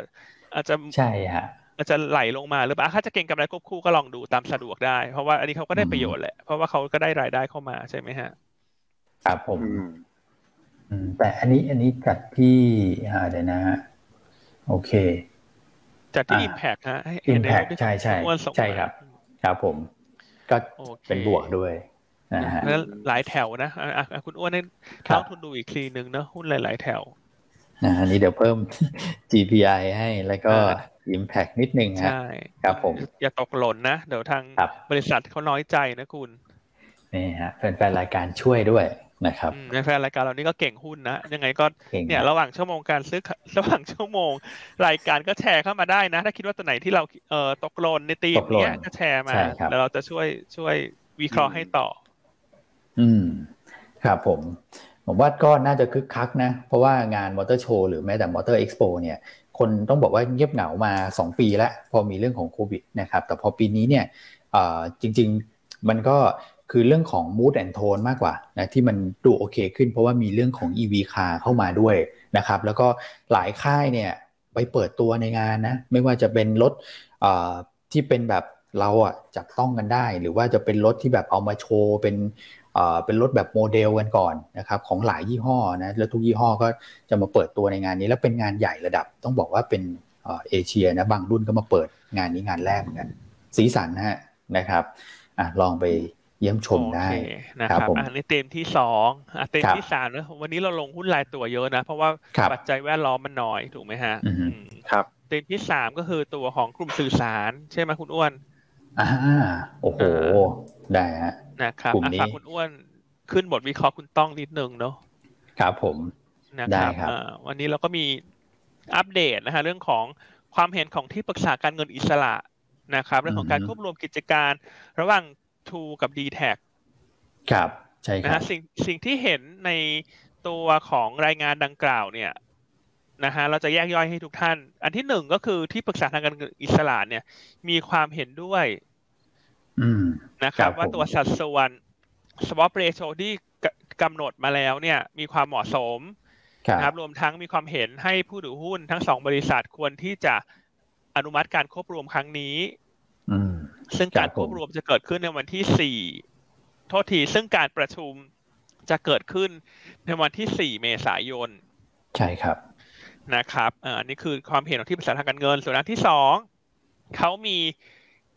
S2: อาจจะ
S1: ใช่ฮะ
S2: อาจจะไหลลงมาหรือเปล่าถ้าจะเก่งกำไรควบคู่ก็ลองดูตามสะดวกได้ เพราะว่าอันนี้เขาก็ได้ประโยชน์แหละ เพราะว่าเขาก็ได้รายได้เข้ามาใช่ไหมฮะ
S1: ครับผมแต่อันนี้อันนี้จัดที่อ่าเดี๋ยวนะฮะโอเค
S2: จัดที่ Impact ฮะ
S1: Impact ใช่ใช่ใช่ครับ ครับผม ก็เป็นบวกด้วย นะฮะ
S2: หลายแถวนะคุณอ้วนให้ต้องทุนดูอีกทีหนึ่งเนอะหุ้นหลาย ๆ แถว
S1: นะอันนี้เดี๋ยวเพิ่ม GPI ให้แล้วก็ Impact นิดนึง
S2: ใช่
S1: ครับผม
S2: อย่าตกหล่นนะ เดี๋ยวทางบริษัทเขาน้อยใจนะคุณ
S1: นี่ฮะแฟนๆรายการช่วยด้วยนะครับ
S2: แฟนรายการเรานี่ก็เก่งหุ้นนะยังไงก็เนี่ยระหว่างชั่วโมงการซื้อระหว่างชั่วโมง รายการก็แชร์เข้ามาได้นะ ถ้าคิดว่าตัวไหนที่เราเอ่อตกหล่นในตีมเนี้ยก็แชร์มาแล้วเราจะช่วยช่วยวิเคราะห์ให้ต่อ
S1: อืม ครับผม ผมว่าก็น่าจะคึกคักนะ เพราะว่างานมอเตอร์โชว์หรือแม้แต่มอเตอร์เอ็กซ์โปเนี่ย คนต้องบอกว่าเงียบเหงามา 2 ปีแล้ว พอมีเรื่องของโควิดนะครับ แต่พอปีนี้เนี่ยจริง ๆ มันก็คือเรื่องของ mood and tone มากกว่านะที่มันดูโอเคขึ้นเพราะว่ามีเรื่องของ EV car เข้ามาด้วยนะครับ แล้วก็หลายค่ายเนี่ยไปเปิดตัวในงานนะ ไม่ว่าจะเป็นรถที่เป็นแบบเราอะจับต้องกันได้ หรือว่าจะเป็นรถที่แบบเอามาโชว์เป็น เป็นรถแบบโมเดลกันก่อนนะครับของหลายยี่ห้อนะแล้วทุกยี่ห้อก็จะมาเปิดตัวในงานนี้ แล้วเป็นงานใหญ่ระดับ ต้องบอกว่าเป็นเอเชียนะบางรุ่นก็มาเปิดงานนี้งานแรกเหมือนกันสีสันนะฮะนะครับอลองไปเยี่ยมชมได้
S2: นะครับอันนี้เต็มที่สองเต็มที่สามนะวันนี้เราลงหุ้นรายตัวเยอะนะ เพราะว่าปัจจัยแวดล้อมมันน้อยถูกไหมฮะ
S3: ครับ
S2: เต็มที่สามก็คือตัวของกลุ่มสื่อสาร ใช่ไหมคุณอ้วน
S1: อ่าโอ้โห ได้ฮะ
S2: นะครับกลุ่มนี้คุณอ้วนขึ้นบทวิเคราะห์คุณต้องนิดนึงเนาะ
S1: ครับผม
S2: นะครับวันนี้เราก็มีอัปเดตนะฮะเรื่องของความเห็นของที่ปรึกษาการเงินอิสระนะครับ เรื่องของการควบรวมกิจการระหว่าง True กับ d t แท
S1: ครับใช่ครับนะฮะ
S2: สิ่งสิ่งที่เห็นในตัวของรายงานดังกล่าวเนี่ยนะฮะเราจะแยกย่อยให้ทุกท่าน อันที่หนึ่งก็คือที่ปรึกษาทางการเงินอิสระเนี่ย มีความเห็นด้วย นะครับ ว่าตัวสัดส่วน swap ratio ที่กำหนดมาแล้วเนี่ย มีความเหมาะสมนะครับรวมทั้งมีความเห็นให้ผู้ถือหุ้นทั้งสองบริษัทควรที่จะอนุมัติการควบรวมครั้งนี้ซึ่งการควบรวมจะเกิดขึ้นในวันที่สี่โทษทีซึ่งการประชุมจะเกิดขึ้นในวันที่สี่เมษายน
S1: ใช่ครับ
S2: นะครับอันนี้คือความเห็นของที่ปรึกษาทางการเงิน ส่วนอันที่สองเขามี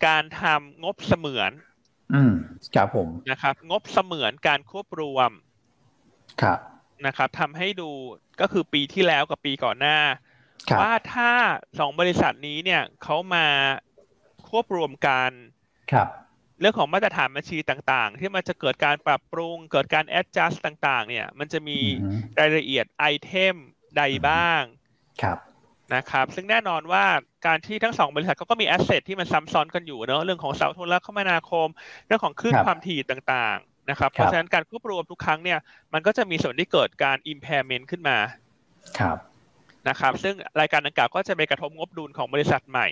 S2: การทำงบเสมือน
S1: อืมครับผม
S2: นะครับ งบเสมือนการควบรวม
S1: ครับ
S2: นะครับทำให้ดูก็คือปีที่แล้วกับปีก่อนหน้า
S1: ครับ
S2: ว่าถ้าสองบริษัทนี้เนี่ยเขามาควบรวมกัน
S1: ครับ
S2: เรื่องของมาตรฐานบัญชีต่างๆ ที่มันจะเกิดการปรับปรุง เกิดการ adjust ต่าง ๆ เนี่ย มันจะมี
S1: อืม
S2: รายละเอียดไอเทมใดบ้าง
S1: ครับ
S2: นะครับซึ่งแน่นอนว่าการที่ทั้งสองบริษัทเขาก็มีแอสเซทที่มันซ้ำซ้อนกันอยู่เนอะเรื่องของเสาโทรคมนาคม เรื่องของคลื่น
S1: ครับ
S2: ความถี่ต่างๆนะครับ
S1: ครับ
S2: เพราะฉะนั้นการควบรวมทุกครั้งเนี่ยมันก็จะมีส่วนที่เกิดการ impairment ขึ้นมา
S1: ครับ
S2: นะครับซึ่งรายการดังกล่าวก็จะไปกระทบงบดุลของบริษัทใหม่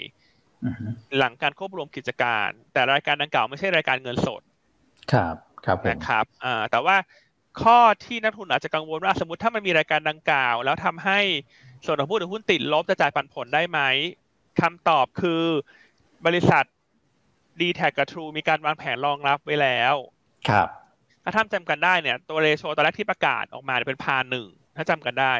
S1: อืม
S2: หลังการควบรวมกิจการ แต่รายการดังกล่าวไม่ใช่รายการเงินสด
S1: ครับครับผม
S2: นะครับอ่าแต่ว่าข้อที่นักทุนอาจจะกังวลว่าสมมติถ้ามันมีรายการดังกล่าว แล้วทำให้ ส่วนของผู้ถือหุ้นติดลบจะจ่ายปันผลได้ไหมคำตอบคือบริษัท d t แทกับ True มีการวางแผนรองรับไว้แล้ว
S1: ครับ
S2: ถ้าท่านจำกันได้เนี่ย ตัวเรโชตอนแรกที่ประกาศออกมาเป็นพาหนึ่งถ้าจำกันได้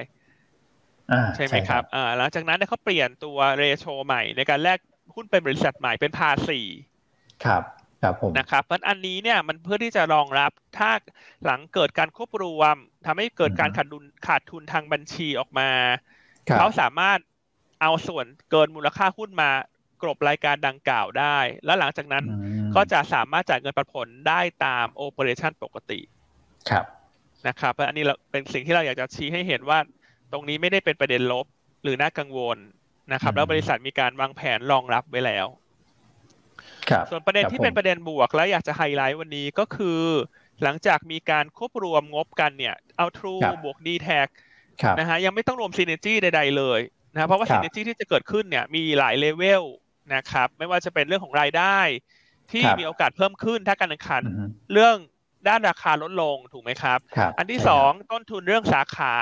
S1: อ่า
S2: ใช่ไหมครับอ่าหลังจากนั้นเนี่ยเขาเปลี่ยนตัวเรโชใหม่ ในการแลกหุ้นเป็นบริษัทใหม่เป็นพาสี่
S1: ครับ ครับผม
S2: นะครับ เพราะอันนี้เนี่ยมันเพื่อที่จะรองรับถ้าหลังเกิดการควบรวมทำให้เกิดการขาดดุลขาดทุนทางบัญชีออกมา
S1: ครับ
S2: เขาสามารถเอาส่วนเกินมูลค่าหุ้นมากรบรายการดังกล่าวได้ แล้วหลังจากนั้น
S1: อืม
S2: ก็จะสามารถจ่ายเงินปันผลได้ตามโอเปอเรชันปกติ
S1: ครับ
S2: นะครับเพราะอันนี้เราเป็นสิ่งที่เราอยากจะชี้ให้เห็นว่า ตรงนี้ไม่ได้เป็นประเด็นลบหรือน่ากังวลนะครับ
S1: อืม
S2: แล้วบริษัทมีการวางแผนรองรับไว้แล้ว
S1: ครับ
S2: ส่วนประเด็นที่เป็นประเด็นบวกและอยากจะไฮไลท์วันนี้ก็คือ หลังจากมีการควบรวมงบกันเนี่ย เอา True
S1: ครับ
S2: บวก DTAC
S1: ครับ
S2: นะฮะยังไม่ต้องรวม Synergy ใด ๆ เลยนะเพราะว่า
S1: ครับ
S2: Synergy ที่จะเกิดขึ้นเนี่ยมีหลายเลเวลนะครับไม่ว่าจะเป็นเรื่องของรายได้ที่
S1: ครับ
S2: มีโอกาสเพิ่มขึ้นถ้าการแข่งขัน
S1: อืม
S2: เรื่องด้านราคาลดลงถูกไหมครับ
S1: ครับ
S2: อันที่
S1: ใช่
S2: สอง
S1: ครับ
S2: ต้นทุนเรื่องสาขา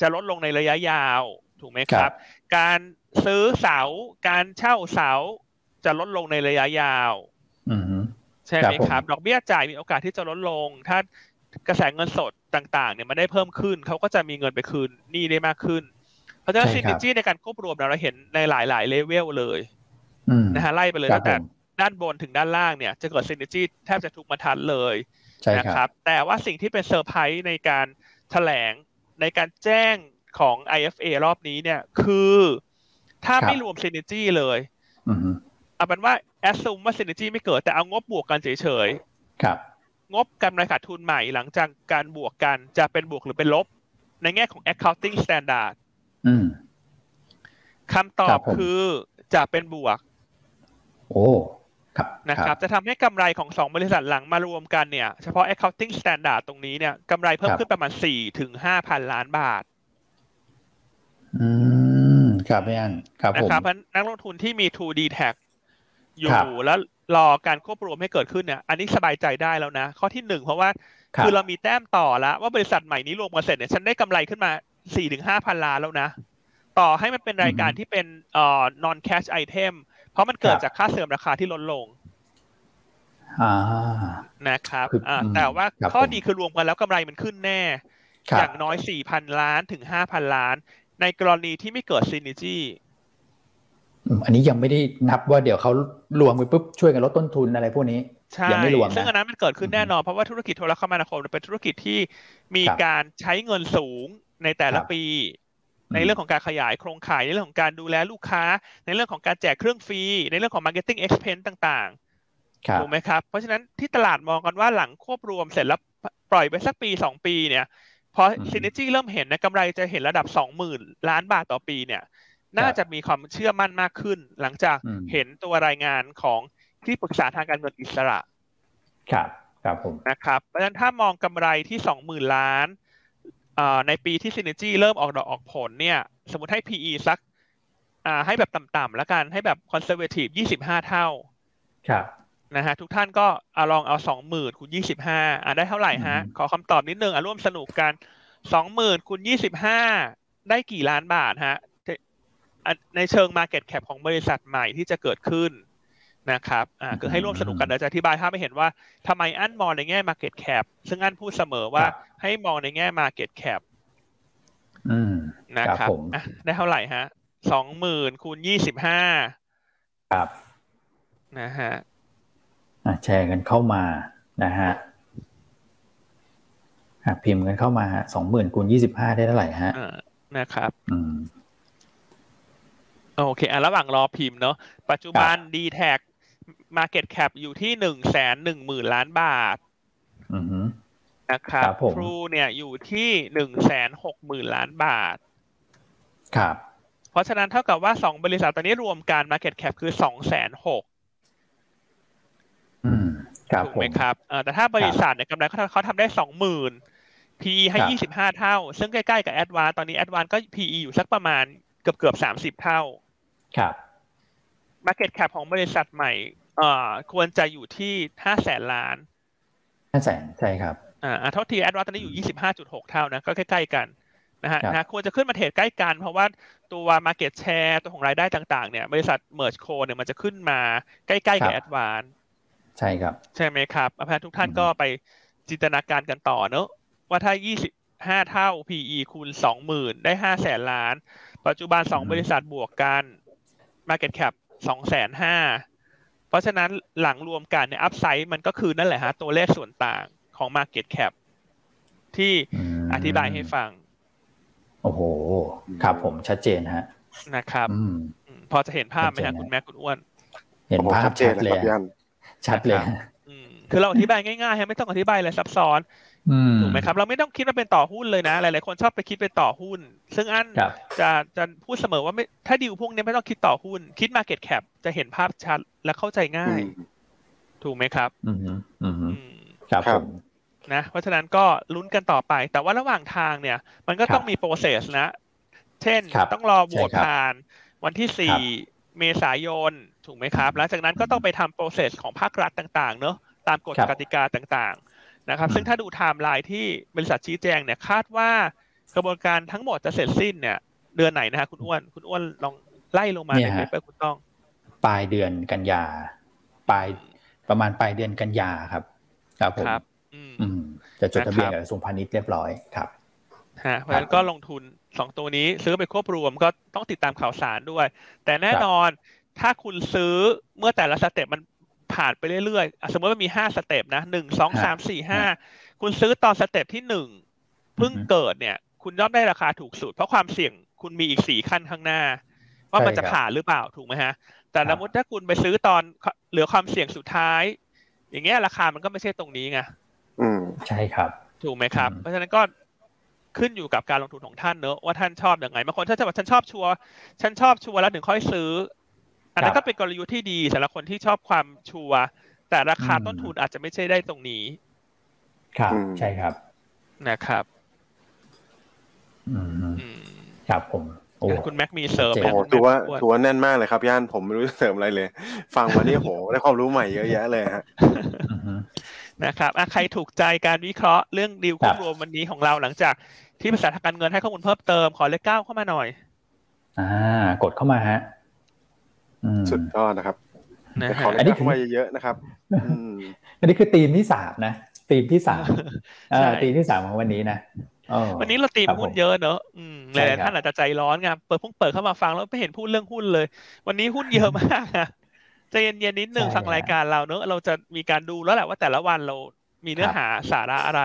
S2: จะลดลงในระยะยาวถูกไหมค
S1: ครั
S2: รับ
S1: บ
S2: การซื้อเสาการเช่าเสาจะลดลงในระยะยาว
S1: อืม
S2: ใช่ไหม
S1: ครับผม
S2: ครับ ดอกเบี้ยจ่ายมีโอกาสที่จะลดลง ถ้ากระแสเงินสด ต่างๆ เนี่ยมันได้เพิ่มขึ้น เขาก็จะมีเงินไปคืนหนี้ได้มากขึ้น เพราะฉะนั้น
S1: ใช่
S2: ซิ
S1: ครับ
S2: นิจี้ในการควบรวมเนี่ยเราเห็นในหลายๆเลเวลเลย
S1: อืม
S2: นะฮะไล่ไปเลย
S1: ครับ
S2: ตั้งแต่
S1: ผม
S2: ด้านบนถึงด้านล่างเนี่ยจะเกิด Synergy แทบจะทุกบรรทัดเลย
S1: ใช่
S2: นะ
S1: ค
S2: รับครับ แต่ว่าสิ่งที่เป็นเซอร์ไพรส์ในการแถลงในการแจ้งของ IFA รอบนี้เนี่ยคือถ้า
S1: ครับ
S2: ไม่รวม Synergy เลย
S1: อืม
S2: เอาเป็นว่า assume ว่า Synergy ไม่เกิดแต่เอางบบวกกันเฉยๆ
S1: ครับ
S2: งบกำไรขาดทุนใหม่หลังจากการบวกกันจะเป็นบวกหรือเป็นลบ ในแง่ของ accounting standard
S1: อืม
S2: คำตอ
S1: ครับบผม
S2: คือจะเป็นบวก
S1: โอ้ครับ
S2: นะครับ จะทำให้กำไรของสองบริษัทหลังมารวมกันเนี่ย เฉพาะ accounting standard ตรงนี้เนี่ยกำไรเพิ่มขึ้นประมาณ4ถึง5พันล้านบาท
S1: อืม ครับพี่อันครับ
S2: นะ
S1: ผม
S2: ครับเพราะนักลงทุนที่มี 2D tag อยู่
S1: ครับ
S2: แล้ว รอการควบรวมให้เกิดขึ้นเนี่ย อันนี้สบายใจได้แล้วนะ ข้อที่หนึ่งเพราะว่า
S1: ครับ
S2: คือเรามีแต้มต่อแล้วว่าบริษัทใหม่นี้รวมกันเสร็จเนี่ยฉันได้กำไรขึ้นมา4ี่ถึงห้าพันล้านแล้วนะ ต่อให้มันเป็นรายการที่เป็นเอ่อ non cash item เพราะมันเกิดจากค่าเสื่อมราคาที่ลดลง
S1: อ่า
S2: นะครับ
S1: คืออ่
S2: อ่า
S1: อืม
S2: แต่ว่า
S1: ครับ
S2: ข้อ
S1: ผม
S2: ดีคือรวมกันแล้วกำไรมันขึ้นแน่
S1: ครั
S2: อบย่างน้อยสี่พันล้านถึงห้าพันล้าน ในกรณีที่ไม่เกิดซินิจี
S1: อืมอันนี้ยังไม่ได้นับว่าเดี๋ยวเขารวมไปปุ๊บช่วยกันลดต้นทุนอะไรพวกนี้
S2: ใช่
S1: ยังไม่รวมนะ
S2: ซึ่งอันนั้นมันเกิดขึ้น
S1: อืม
S2: แน่นอน เพราะว่าธุรกิจโทรคมนาคมเป็นธุรกิจที่มี
S1: ครับ
S2: การใช้เงินสูงในแต่ละ
S1: ครับ
S2: ปี ในเรื่องของการขยายโครงข่ายในเรื่องของการดูแลลูกค้า ในเรื่องของการแจกเครื่องฟรี ในเรื่องของ marketing expense ต่าง
S1: ครับ
S2: ๆถูกไหมครับ เพราะฉะนั้นที่ตลาดมองกันว่าหลังควบรวมเสร็จแล้วปล่อยไปสักปีสองปีเนี่ยพอ
S1: อืม
S2: ซิน e จี้เริ่มเห็นนะกำไรจะเห็นระดับสองหมื่นล้านบาทต่อปีเนี่ย น่าจะมีความเชื่อมั่นมากขึ้น หลังจาก
S1: อืม
S2: เห็นตัวรายงานของที่ปรึกษาทางการเงินอิสระ
S1: ครับ ครับผม
S2: นะครับเพราะฉะนั้นถ้ามองกำไรที่สองหมื่นล้านอ่าในปีที่ Synergy เริ่มออกดอกออกผลเนี่ย สมมติให้ PE สักอ่าให้แบบต่ำๆแล้วกันให้แบบ conservative 25เท่า
S1: ครับ
S2: นะฮะทุกท่านก็เอาลองเอาสองหมื่นคูณยี่สิบห้าอ่าได้เท่าไหร่ฮะ
S1: อืม
S2: ขอคำตอบนิดนึงอะร่วมสนุกกันสองหมื่นคูณยี่สิบห้าได้กี่ล้านบาทฮะ ในอะในเชิง Market Cap ของบริษัทใหม่ที่จะเกิดขึ้นนะครับอ่าคือให้ร่วมสนุกกันเดี๋ยวจะอธิบายถ้าไม่เห็นว่าทำไมอันมองในแง่ Market Cap ซึ่งอันพูดเสมอว่า
S1: ครับ
S2: ให้มองในแง่ Market Cap
S1: อืม
S2: นะค
S1: ครั
S2: รั
S1: บบผม
S2: อะได้เท่าไหร่ฮะสองหมื่นคูณยี่สิบห้า
S1: ครับ
S2: นะฮะ
S1: อะแชร์กันเข้ามานะฮะอะพิมพ์กันเข้ามาสองหมื่นคูณยี่สิบห้าได้เท่าไหร่ฮะ
S2: อ่านะครับ
S1: อืม
S2: โอเคอะระหว่างรอพิมพ์เนาะปัจจุบัน d t แท็ Market Cap อยู่ที่หนึ่งแสนหนึ่งหมื่นล้านบาท
S1: อือฮึ
S2: นะครับ
S1: ครับผม
S2: ทรูเนี่ยอยู่ที่หนึ่งแสนหกหมื่นล้านบาท
S1: ครับ
S2: เพราะฉะนั้นเท่ากับว่าสองบริษัทตอนนี้รวมกัน Market Cap คือสองแสนหก
S1: อืมครับ
S2: ถูก
S1: ผม
S2: ไหมครับเอ่อแต่ถ้าบริษัทเนี่ยกำไรเขาเขาทำได้สองหมื่น PE ให้
S1: ครับ
S2: ยี่สิบห้าเท่า ซึ่งใกล้ๆกับ a d v a n c e ตอนนี้ a d v a n c e ก็ PE อยู่สักประมาณเกือบเกือบสามสิบเท่า
S1: ครับ
S2: Market Cap ของบริษัทใหม่เอ่อควรจะอยู่ที่ห้าแสนล้าน
S1: ห้าแสนใช่ครับ
S2: อ่าอ่าเท่าที่แอดวานตอนนี้อยู่25.6เท่านะก็ใกล้ๆกันนะฮะ
S1: ครับ
S2: นะควรจะขึ้นมาเทรดใกล้กัน เพราะว่าตัว Market Share ตัวของรายได้ต่าง ๆ เนี่ย บริษัท Merge Co เนี่ยมันจะขึ้นมาใกล้ๆกับแอดวาน
S1: ใช่ครับ
S2: ใช่ไหมครับเพราะฉะนั้นทุกท่าน
S1: อืม
S2: ก็ไปจินตนาการกันต่อเนอะว่าถ้า 25 เท่า PE คูณ 20,000 ได้ 5 แสนล้าน ปัจจุบัน 2 บริษัทบวกกัน Market Cap 2 5 0 0 0เพราะฉะนั้นหลังรวมกันเนี่ยอัพไซด์มันก็คือนั่นแหละฮะตัวเลขส่วนต่างของ Market Cap ที่
S1: อืม
S2: อธิบายให้ฟัง
S1: โอ้โห ครับผมชัดเจนฮะ
S2: นะครับ
S1: อืม
S2: อืมพอจะเห็นภาพไหม
S1: ชั
S2: ฮะ
S1: ดเจน
S2: คุณแม่คุณอ้วน
S1: เห็น
S3: โอ้โห
S1: ภาพ
S3: ชัดเจ
S1: ชั
S3: น
S1: ด
S3: เลย
S1: เลย
S3: ครับพี่อัน
S1: ชัดเลย
S2: อืมคือเราอธิบายง่ายๆฮะไม่ต้องอธิบายอะไรซับซ้อน
S1: อืม
S2: ถูกไหมครับ เราไม่ต้องคิดว่าเป็นต่อหุ้นเลยนะ หลาย ๆ คนชอบไปคิดเป็นต่อหุ้น ซึ่งอัน
S1: ครับ
S2: จะจะพูดเสมอว่าไม่ถ้าดิวพวกนี้ไม่ต้องคิดต่อหุ้น คิด Market Cap จะเห็นภาพชัดและเข้าใจง่าย ถูกไหมครับ
S1: อืมฮึอืมฮึ
S2: อืม
S1: ครับ
S3: ครั
S1: ผ
S3: บ
S1: ม
S2: นะเพราะฉะนั้นก็ลุ้นกันต่อไป แต่ว่าระหว่างทางเนี่ย มันก็ต้อง
S1: ครับ
S2: มีโปรเซสนะ เช่น
S1: ครับ
S2: ต้องรอโหวต
S1: ใช่ครับ
S2: ผ่าน วันที่
S1: ครับ
S2: 4เมษายนถูกไหมครับหลังจากนั้นก็ต้องไปทำ process ของภาครัฐต่าง ๆ เนอะตามกฎ
S1: ครับ
S2: กติกาต่างๆ นะครับ
S1: อืม
S2: ซึ่งถ้าดูไทม์ไลน์ที่บริษัทชี้แจงเนี่ยคาดว่ากระบวนการทั้งหมดจะเสร็จสิ้นเนี่ยเดือนไหนนะฮะคุณอ้วนคุณอ้วนลองไล่ลงมาใน paper คุณต้อง
S1: ปลายเดือนกันยาปลายประมาณปลายเดือนกันยาครับครับผม
S2: ครับอืม
S1: อืมจะจดทะเบียน
S2: นะครับ
S1: กับกระทรวงพาณิชย์เรียบร้อยครับ
S2: ฮะเพราะฉะนั้นก็ลงทุนสองตัวนี้ซื้อไปควบรวมก็ต้องติดตามข่าวสารด้วย แต่แน่นอนถ้าคุณซื้อเมื่อแต่ละ step มัน ผ่านไปเรื่อยๆอะสมมติว่ามีห้า step นะหนึ่งสองสามสี่ห้าคุณซื้อตอน step ที่หนึ่งเพิ่ง
S1: อือฮึ
S2: เกิดเนี่ย คุณย่อมได้ราคาถูกสุด เพราะความเสี่ยงคุณมีอีกสี่ขั้นข้างหน้า ว่ามันจะ
S1: ใช่ครับ
S2: ผ่านหรือเปล่าถูกไหมฮะ แต่
S1: ครั
S2: ส
S1: บ
S2: มมติถ้าคุณไปซื้อตอนเหลือความเสี่ยงสุดท้าย อย่างเงี้ยราคามันก็ไม่ใช่ตรงนี้ไง
S3: อืม
S1: ใช่ครับ
S2: ถูกไหมครับ
S1: อืม
S2: เพราะฉะนั้นก็ขึ้นอยู่กับการลงทุนของท่านเนอะว่าท่านชอบอย่างไงบางคนถ้าจะบอกฉันชอบชัวร์ฉันชอบชัวร์แล้วถึงค่อยซื้อ อันนั้นก็เป็นกลยุทธ์ที่ดีสำหรับคนที่ชอบความชัวร์แต่ราคาต้นทุนอาจจะไม่ใช่ได้ตรงนี้
S1: ครับ
S3: อืม
S1: ใช่ครับ
S2: นะครับ
S1: อืม
S2: อืม
S1: ครับผมโอ้
S2: คุณแม็กมีเสริม
S1: เจ๋ง
S2: ไหม
S3: โอ้โห
S2: คุณ
S3: ถือว่า
S2: แม็ก
S3: ถือว่าแน่นมากเลยครับ ย่านผมไม่รู้จะเสริมอะไรเลย ฟังวันนี้โหได้ความรู้ใหม่เยอะแยะเลยฮะ
S1: อือฮึ
S2: นะครับอะใครถูกใจการวิเคราะห์เรื่องดีล
S1: ครั
S2: คว
S1: บ
S2: บรวมวันนี้ของเราหลังจากที่บริษัททางการเงินให้ข้อมูลเพิ่มเติมขอเลขเก้าเข้ามาหน่อย
S1: อ่ากดเข้ามาฮะอืม
S3: สุดยอดนะครับ
S2: นะ
S3: แต่
S2: ฮะ
S3: ขอ
S1: อันนี้
S3: เล่นเข้ามาเยอะๆนะครับอืม
S1: อันนี้คือธีมที่สามนะธีมที่สามเอ
S2: ใช่
S1: อธีมที่สามของวันนี้นะเออ
S2: วันนี้เราตีม
S1: ครับ
S2: หุ้น
S1: ผม
S2: เยอะเนอะอืมห
S1: ใช่
S2: ลาย
S1: ครับ
S2: ๆท่านอาจจะใจร้อนไงเปิดเพิ่งเปิดเข้ามาฟังแล้วไม่เห็นพูดเรื่องหุ้นเลย วันนี้หุ้นเยอะมากอะใจเย็นๆนิดนึง
S1: ใช่
S2: ฟังรายการเราเนอะเราจะมีการดูแล้วแหละว่าแต่ละวันเรามีเนื้อ
S1: ครับ
S2: หาสาระอะไร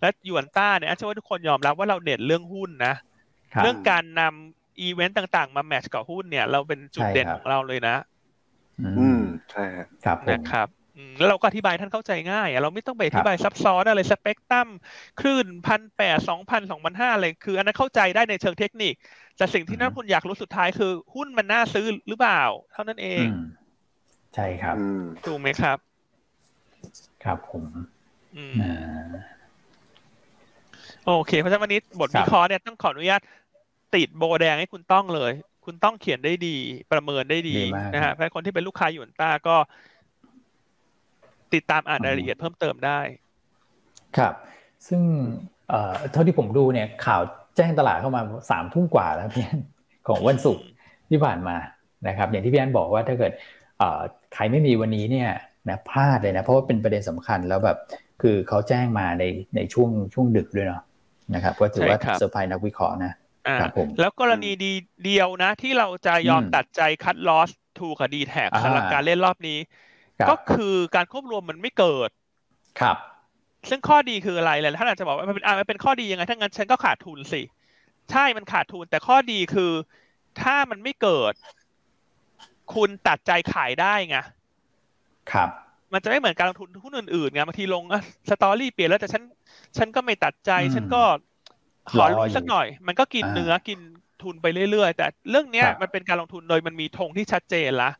S2: และหยวนต้าเนี่ยอาเชื่อว่าทุกคนยอมรับว่าเราเด่นเรื่องหุ้นนะ
S1: ครับ
S2: เรื่องการนำ อีเวนต์ต่างๆ มาแมทช์กับหุ้นเนี่ย เราเป็นจุด
S1: ใช่
S2: เด่น
S1: ครับ
S2: ของเราเลยนะ
S3: อืมใช่ฮะ
S1: ครับผม
S2: นะครับอืมแล้วเราก็อธิบายท่านเข้าใจง่ายอะเราไม่ต้องไปอ
S1: ครับ
S2: ธิบายซับซ้อนอะไรสเปกตรัมคลื่นพันแปดสองพันสองพันห้าอะไรคือ อันนั้นเข้าใจได้ในเชิงเทคนิค แต่สิ่งที่นักลงทุนอยากรู้สุดท้ายคือ หุ้นมันน่าซื้อหรือเปล่า เท่านั้นเอง
S1: อืมใช่ครับ
S3: อืม
S2: ถูกไหมครับ
S1: ครับผม
S2: อืม
S1: อ่า
S2: โอเค เพราะฉะนั้นวันนี้บท
S1: ครับ
S2: วิเคราะห์เนี่ยต้องขออนุญาต ติดโบแดงให้คุณต้องเลย คุณต้องเขียนได้ดี ประเมินได้ดี
S1: ดีมาก
S2: นะฮะเพราะคนที่เป็นลูกค้าหยวนต้าก็ ติดตามอ่านรายละเอียดเพิ่มเติมได้
S1: ครับ ซึ่งเอ่อเท่าที่ผมดูเนี่ย ข่าวแจ้งตลาดเข้ามาสามทุ่มกว่าแล้วพี่อันของวันศุกร์ที่ผ่านมานะครับ อย่างที่พี่อันบอกว่าถ้าเกิดเอ่อใครไม่มีวันนี้เนี่ยนะพลาดเลยนะเพราะว่าเป็นประเด็นสำคัญแล้วแบบคือเขาแจ้งมาในในช่วงช่วงดึกด้วยเนาะนะครับก็ถือว่า
S2: ใช่ครับ
S1: เซอร์ไพรส์นักวิเคราะห์นะ
S2: อ่า
S1: ครับผม
S2: แล้วกรณีดีเดียวนะ ที่เราจะยอม
S1: อืม
S2: ตัดใจ cut loss True กับดีแทค
S1: อ่า
S2: สำหรับการเล่นรอบนี้ ก็คือการควบรวมมันไม่เกิด
S1: ครับ
S2: ซึ่งข้อดีคืออะไรแหละท่านอาจจะบอกว่ามันเป็นอ่ามันเป็นข้อดียังไงถ้างั้นฉันก็ขาดทุนสิ ใช่มันขาดทุน แต่ข้อดีคือ ถ้ามันไม่เกิด คุณตัดใจขายได้ไง
S1: ครับ
S2: มันจะไม่เหมือนการลงทุนหุ้นอื่นๆไงบางทีลงอะสตอรี่เปลี่ยนแล้วแต่ฉัน ฉันก็ไม่ตัดใจ ฉันก็ ขอลุ้นสักหน่อย มันก็กินเนื้อกินทุนไปเรื่อยๆ แต่เรื่องเนี้ยมันเป็นการลงทุนโดยมันมีธงที่ชัดเจนละ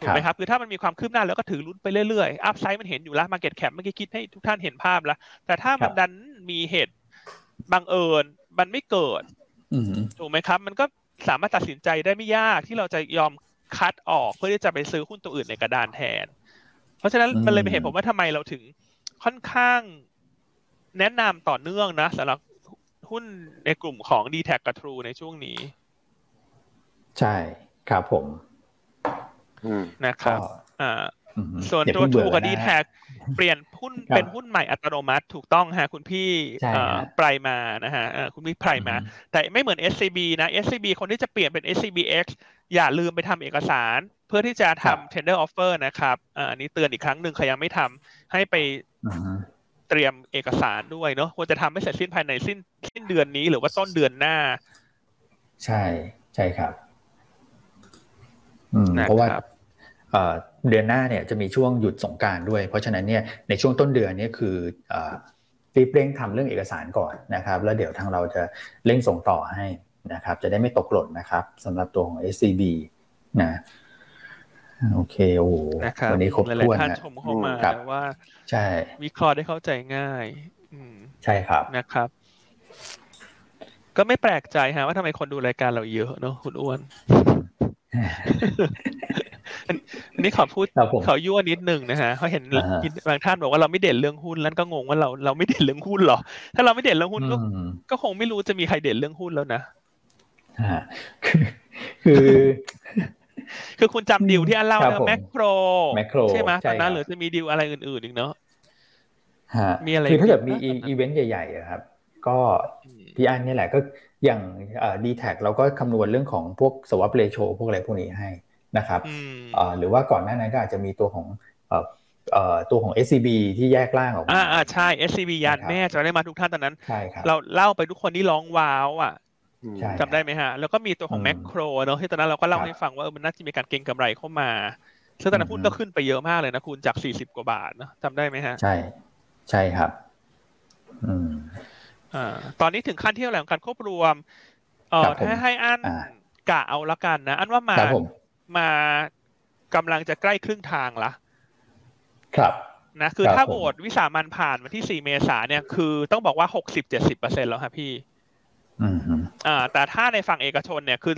S2: ถูกไหมครับคือถ้ามันมีความคืบหน้าแล้วก็ถือลุ้นไปเรื่อยๆ อัพไซด์มันเห็นอยู่แล้วมาเก็ตแคปเมื่อกี้คิดให้ทุกท่านเห็นภาพแล้ว แต่ถ้ามันดันมีเหตุบังเอิญมันไม่เกิดถูกไหมครับ มันก็สามารถตัดสินใจได้ไม่ยากที่เราจะยอมคัดออกเพื่อที่จะไปซื้อหุ้นตัวอื่นในกระดานแทน เพราะฉะนั้นมันเลยเป็นเหตุผมว่าทำไมเราถึงค่อนข้างแนะนำต่อเนื่องนะสำหรับ หุ้นในกลุ่มของ d t แทกับ True ในช่วงนี้
S1: ใช่ครับผม
S2: นะครับอ่าส่วนตัวทูกับดีแท็เปลี่ยนหุ้นเป็นหุ้นใหม่อัตโนมัติถูกต้องฮะคุณพี่ปลายมานะฮะคุณพี่ปลายมา แต่ไม่เหมือน SCB นะ SCB คนที่จะเปลี่ยนเป็น SCBX อย่าลืมไปทำเอกสารเพื่อที่จะทำ tender offer นะครับอันนี้เตือนอีกครั้งหนึ่งใครยังไม่ทำให้ไป เตรียมเอกสารด้วยเนาะควรจะทำให้เสร็จสิ้นภายในสิ้นสิ้นเดือนนี้หรือว่าต้นเดือนหน้า
S1: ใช่ใช่ครับเพราะว่าเดือนหน้าเนี่ยจะมีช่วงหยุดสงการด้วย เพราะฉะนั้นเนี่ยในช่วงต้นเดือนนี้คือรีบเร่งทำเรื่องเอกสารก่อนนะครับ แล้วเดี๋ยวทางเราจะเร่งส่งต่อให้นะครับ จะได้ไม่ตกหล่นนะครับสำหรับตัวของ SCB นะ โอเคโอ้วันนี้ครบถ้วน
S2: นะชมเข้ามาว่า
S1: ใช่
S2: วิเคราะห์ได้เข้าใจง่ายอื
S1: ใช่ครับ
S2: นะครับ ก็ไม่แปลกใจฮะว่าทำไมคนดูรายการเราเยอะเนาะคุณอ้วนอันนี้ขอพูดขอยั่วนิดนึงนะฮะเขาเห็นบางท่านบอกว่าเราไม่เด่นเรื่องหุ้นแล้วก็งงว่าเราเราไม่เด่นเรื่องหุ้นหรอ ถ้าเราไม่เด่นเรื่องหุ้นก็ก็คงไม่รู้จะมีใครเด่นเรื่องหุ้นแล้วนะ
S1: คือ
S2: คือคุณจำดิวที่อันเล่านะแมคโคร
S1: แมคโคร
S2: ใช่ไหมตอนนั้นหรือจะมีดิวอะไรอื่นๆอีกเนาะ
S1: มีอะไรคือถ้าเกิดมีอีเวนต์ใหญ่ๆครับ ก็พี่อันนี่แหละก็อย่างดีแท็เราก็คำนวณเรื่องของพวกสวัสดิ์เรโชพวกอะไรพวกนี้ให้นะครับหรือว่าก่อนหน้านั้นก็อาจจะมีตัวของตัวของ SCB ที่แยกล่างออกมา
S2: อ่าใช่ SCB ยานแม่จะได้มาทุกท่านตอนนั้น
S1: ใช่ครับ
S2: เราเล่าไปทุกคนที่ร้องว้าวอะ จำได้ไหมฮะ แล้วก็มีตัวของแมคโครเนาะที่ตอนนั้นเราก็เล่าให้ฟังว่ามันน่าจะมีการเก็งกำไรเข้ามาซึ่งตอนนั้นหุ้นก็ขึ้นไปเยอะมากเลยนะคุณจากสี่สิบกว่าบาทเนาะจำได้ไหมฮะ
S1: ใช่ ใช่ครับ อืม
S2: อ่าตอนนี้ถึงขั้นที่เราแหล่งการควบรวม เอ่อถ้าให้อันกะเอาละกันนะ อันว่ามา มากำลังจะใกล้ครึ่งทางละ
S1: ครับ
S2: นะ คือถ้าโหวตวิสามันผ่านวันที่สี่เมษาเนี่ย คือต้องบอกว่าหกสิบเจ็ดสิบเปอร์เซ็นแล้วครับพี่
S1: อืม
S2: อ่า แต่ถ้าในฝั่งเอกชนเนี่ยคือ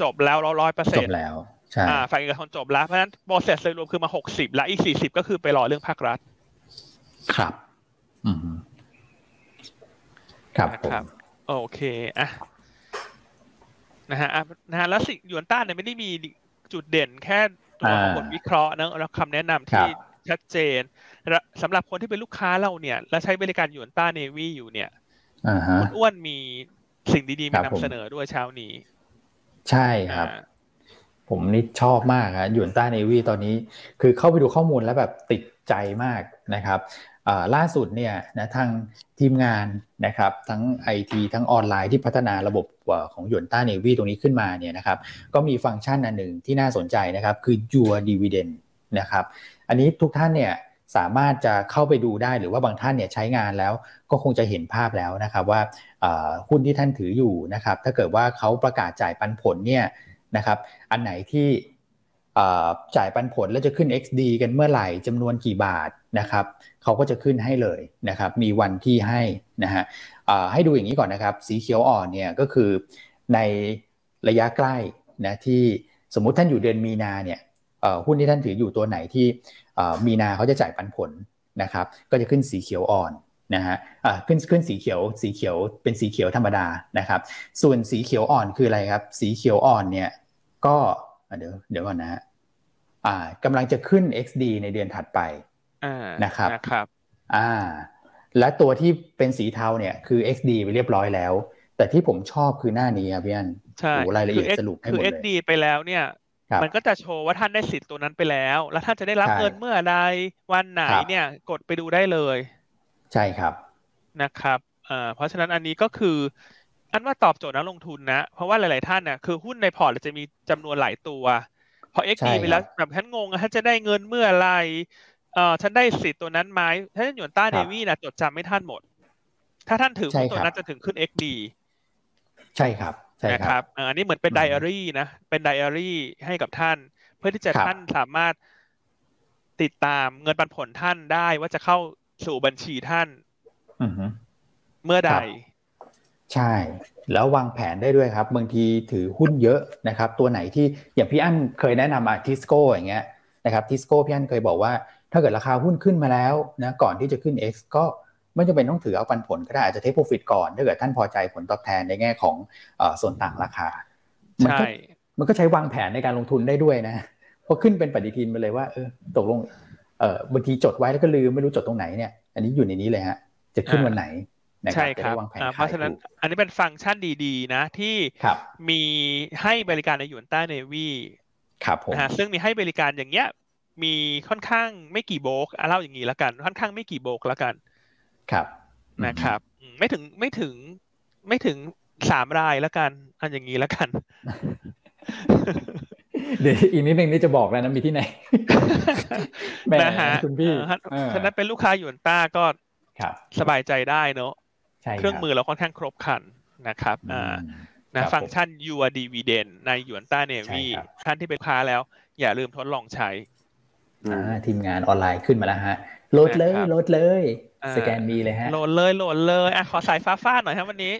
S2: จบแล้วร้อยเปอร์เซ็นต์
S1: จบแล้วใช่
S2: อ่าฝั่งเอกชนจบแล้วเพราะฉะนั้นโปรเซสโดยรวมคือมาหกสิบและอีกสี่สิบก็คือไปรอเรื่องภาครัฐ
S1: ครับ อืมครับ
S2: ครับโอเคอะนะฮะนะฮะแล้วสิยวนต้าเนี่ยไม่ได้มีจุดเด่นแค่ตัวบทวิเคราะห์นะแล้วคำแนะนำที่ชัดเจนสำหรับคนที่เป็นลูกค้าเราเนี่ย และใช้บริการยวนต้าเนวีอยู่เนี่ย คุณอ้วนมีสิ่งดีๆมานำเสนอด้วยเช้านี้
S1: ใช่ครับ ผมนี่ชอบมากครับยวนต้าเนวีตอนนี้ คือเข้าไปดูข้อมูลแล้วแบบติดใจมากนะครับล่าสุดเนี่ยนะทางทีมงานนะครับทั้งไอทีทั้งออนไลน์ที่พัฒนาระบบของยนต้าเนวีตรงนี้ขึ้นมาเนี่ยนะครับก็มีฟังก์ชันอันหนึ่งที่น่าสนใจนะครับคือ your dividend นะครับอันนี้ทุกท่านเนี่ยสามารถจะเข้าไปดูได้หรือว่าบางท่านเนี่ยใช้งานแล้ว ก็คงจะเห็นภาพแล้วนะครับว่าหุ้นที่ท่านถืออยู่นะครับถ้าเกิดว่าเขาประกาศจ่ายปันผลเนี่ยนะครับอันไหนที่จ่ายปันผลแล้วจะขึ้น XD กันเมื่อไหร่จำนวนกี่บาทนะครับเขาก็จะขึ้นให้เลยนะครับมีวันที่ให้นะฮะให้ดูอย่างนี้ก่อนนะครับ สีเขียวอ่อนเนี่ยก็คือในระยะใกล้นะที่สมมุติท่านอยู่เดือนมีนาเนี่ยหุ้นที่ท่านถืออยู่ตัวไหนที่มีนาเขาจะจ่ายปันผลนะครับก็จะขึ้นสีเขียวอ่อน นะฮะขึ้นขึ้นสีเขียวสีเขียวเป็นสีเขียวธรรมดานะครับ ส่วนสีเขียวอ่อนคืออะไรครับ สีเขียวอ่อนเนี่ยก็เดี๋ยวเดี๋ยวก่อนนะอ่ากำลังจะขึ้น XD ในเดือนถัดไปนะครับ
S2: นะครับ
S1: อ่าและตัวที่เป็นสีเทาเนี่ยคือ XD ไปเรียบร้อยแล้ว แต่ที่ผมชอบคือหน้านี้ครับพี่อัน
S2: ใช่
S1: รายละเอียดสรุปให้หมดเลยคือ
S2: XD ไปแล้วเนี่ยมันก็จะโชว์ว่าท่านได้สิทธิ์ตัวนั้นไปแล้ว แล้วท่านจะได้รับเงินเมื่อใดวันไหนเนี่ยกดไปดูได้เลย
S1: ใช่ครับ
S2: นะครับเพราะฉะนั้นอันนี้ก็คือ อันว่าตอบโจทย์นักลงทุนนะ เพราะว่าหลาย ๆ ท่านเนี่ยคือหุ้นในพอร์ตจะมีจำนวนหลายตัว พอ XD ไปแล้วแบบท่านงงท่านจะได้เงินเมื่อไรเอ่อฉันได้สิทธิ์ตัวนั้นไหมถ้าท่านอยู่ใต้เนวี่นะจดจำไม่ท่านหมด ถ้าท่านถือหุ้นตัวนั้นจะถึงขึ้น XD
S1: ใช่ครับใช่
S2: ครับอันนี้เหมือนเป็นไดอารี่นะ เป็นไดอารี่ให้กับท่าน เพื่อที่จะท่านสามารถติดตามเงินปันผลท่านได้ว่าจะเข้า สู่บัญชีท่านเมื่อใด
S1: ใช่ แล้ววางแผนได้ด้วยครับ บางทีถือหุ้นเยอะนะครับ ตัวไหนที่อย่างพี่อั้นเคยแนะนำอะทิสโก้อย่างเงี้ยนะครับทิสโก้พี่อั้นเคยบอกว่า ถ้าเกิดราคาหุ้นขึ้นมาแล้วนะก่อนที่จะขึ้น X ก็ไม่จำเป็นต้องถือเอาปันผลก็ได้อาจจะเทคโปรฟิตก่อน ถ้าเกิดท่านพอใจผลตอบแทนในแง่ของส่วนต่างราคา
S2: ใช่
S1: มันก็ใช้วางแผนในการลงทุนได้ด้วยนะพอขึ้นเป็นปฏิทินไปเลยว่าเออตกลง เออบางทีจดไว้แล้วก็ลืมไม่รู้จดตรงไหนเนี่ย อันนี้อยู่ในนี้เลยฮะ จะขึ้นวันไหน
S2: ใช่ครับเพราะฉะนั้นอันนี้เป็นฟังก์ชันดีๆ นะที่มีให้บริการในหยวนต้าเนวี
S1: ครับผม
S2: นะฮะซึ่งมีให้บริการอย่างเงี้ย มีค่อนข้างไม่กี่โบกเล่าอย่างนี้แล้วกัน ค่อนข้างไม่กี่โบกแล้วกัน
S1: ครับ
S2: นะครับ ไม่ถึงไม่ถึงไม่ถึงสามรายแล้วกัน อันอย่างนี้แล้วกัน
S1: เดี๋ยวอีกนิดนึงนี่จะบอกแล้วนะมีที่ไหน
S2: นะฮะคุณพี่ฉะนั้นเป็นลูกค้าหยวนต้าก็สบายใจได้เนอะเครื่องมือเราค่อนข้างครบครันนะครับอ่านะฟังก์ชัน your dividend ในหยวนต้าเนวีท่านที่เป็นค้าแล้ว อย่าลืมทดลองใช้
S1: ทีมงานออนไลน์ขึ้นมาแล้วฮะโหลดเลยโหลดเลย สแกนมีเลยฮะ
S2: โหลดเลยโหลดเลยอะขอสายฟ้าฟาดหน่อยครับวันนี้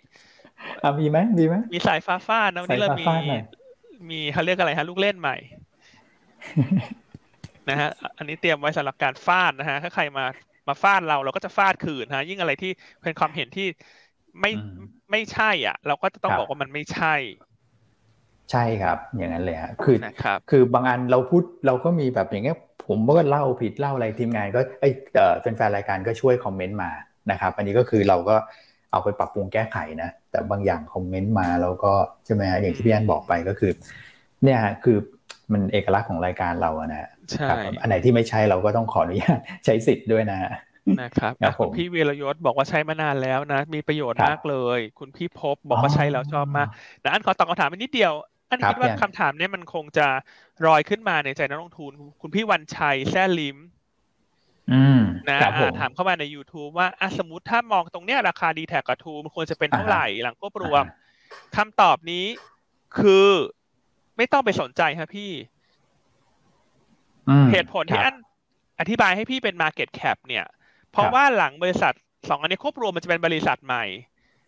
S1: อะมีไหมมีไหม
S2: มีสายฟ้าฟาดนะวันนี้เรามี มีเขาเรียกอะไรฮะ ลูกเล่นใหม่นะฮะ อันนี้เตรียมไว้สำหรับการฟาดนะฮะ ถ้าใครมามาฟาดเราเราก็จะฟาดคืนฮะ ยิ่งอะไรที่เป็นความเห็นที่ไม่ไม่ใช่ อะ เราก็จะต้องบอกว่ามันไม่ใช่
S1: ใช่ครับ อย่างนั้นเลยฮะคือ
S2: ครับ
S1: คือบางอันเราพูดเราก็มีแบบอย่างเงี้ย ผมก็เล่าผิดเล่าอะไรทีมงานก็ไอ้แฟนๆรายการก็ช่วยคอมเมนต์มานะครับ อันนี้ก็คือเราก็ เอาไปปรับปรุงแก้ไขนะ แต่บางอย่างคอมเมนต์มาเราก็ใช่ไหมฮะอย่างที่พี่อันบอกไปก็คือ เนี่ยคือมันเอกลักษณ์ของรายการเราอะนะ
S2: ใช่
S1: อันไหนที่ไม่ใช่เราก็ต้องขออนุญาตใช้สิทธิ์ด้วยนะ
S2: นะครับคุณพี่เวรยศบอกว่าใช้มานานแล้วนะ มีประโยชน์มากเลย คุณพี่พบบอกว่าใช้แล้วชอบมากนะอันขอตอบคำถามนิดเดียว อันคิดว่าคำถามนี้มันคงจะรอยขึ้นมาในใจนักลงทุน คุณพี่วันชัยแซ่ลิม นะถามเข้ามาใน YouTube ว่าสมมติถ้ามองตรงเนี้ยราคาดีแท็กกับทูมันควรจะเป็นเท่าไหร่หลังควบรวมคำตอบนี้คือไม่ต้องไปสนใจครับพี่เหตุผลที่อันอธิบายให้พี่เป็น Market Cap เนี่ย เพราะว่าหลังบริษัทสองอันนี้ควบรวมมันจะเป็นบริษัทใหม่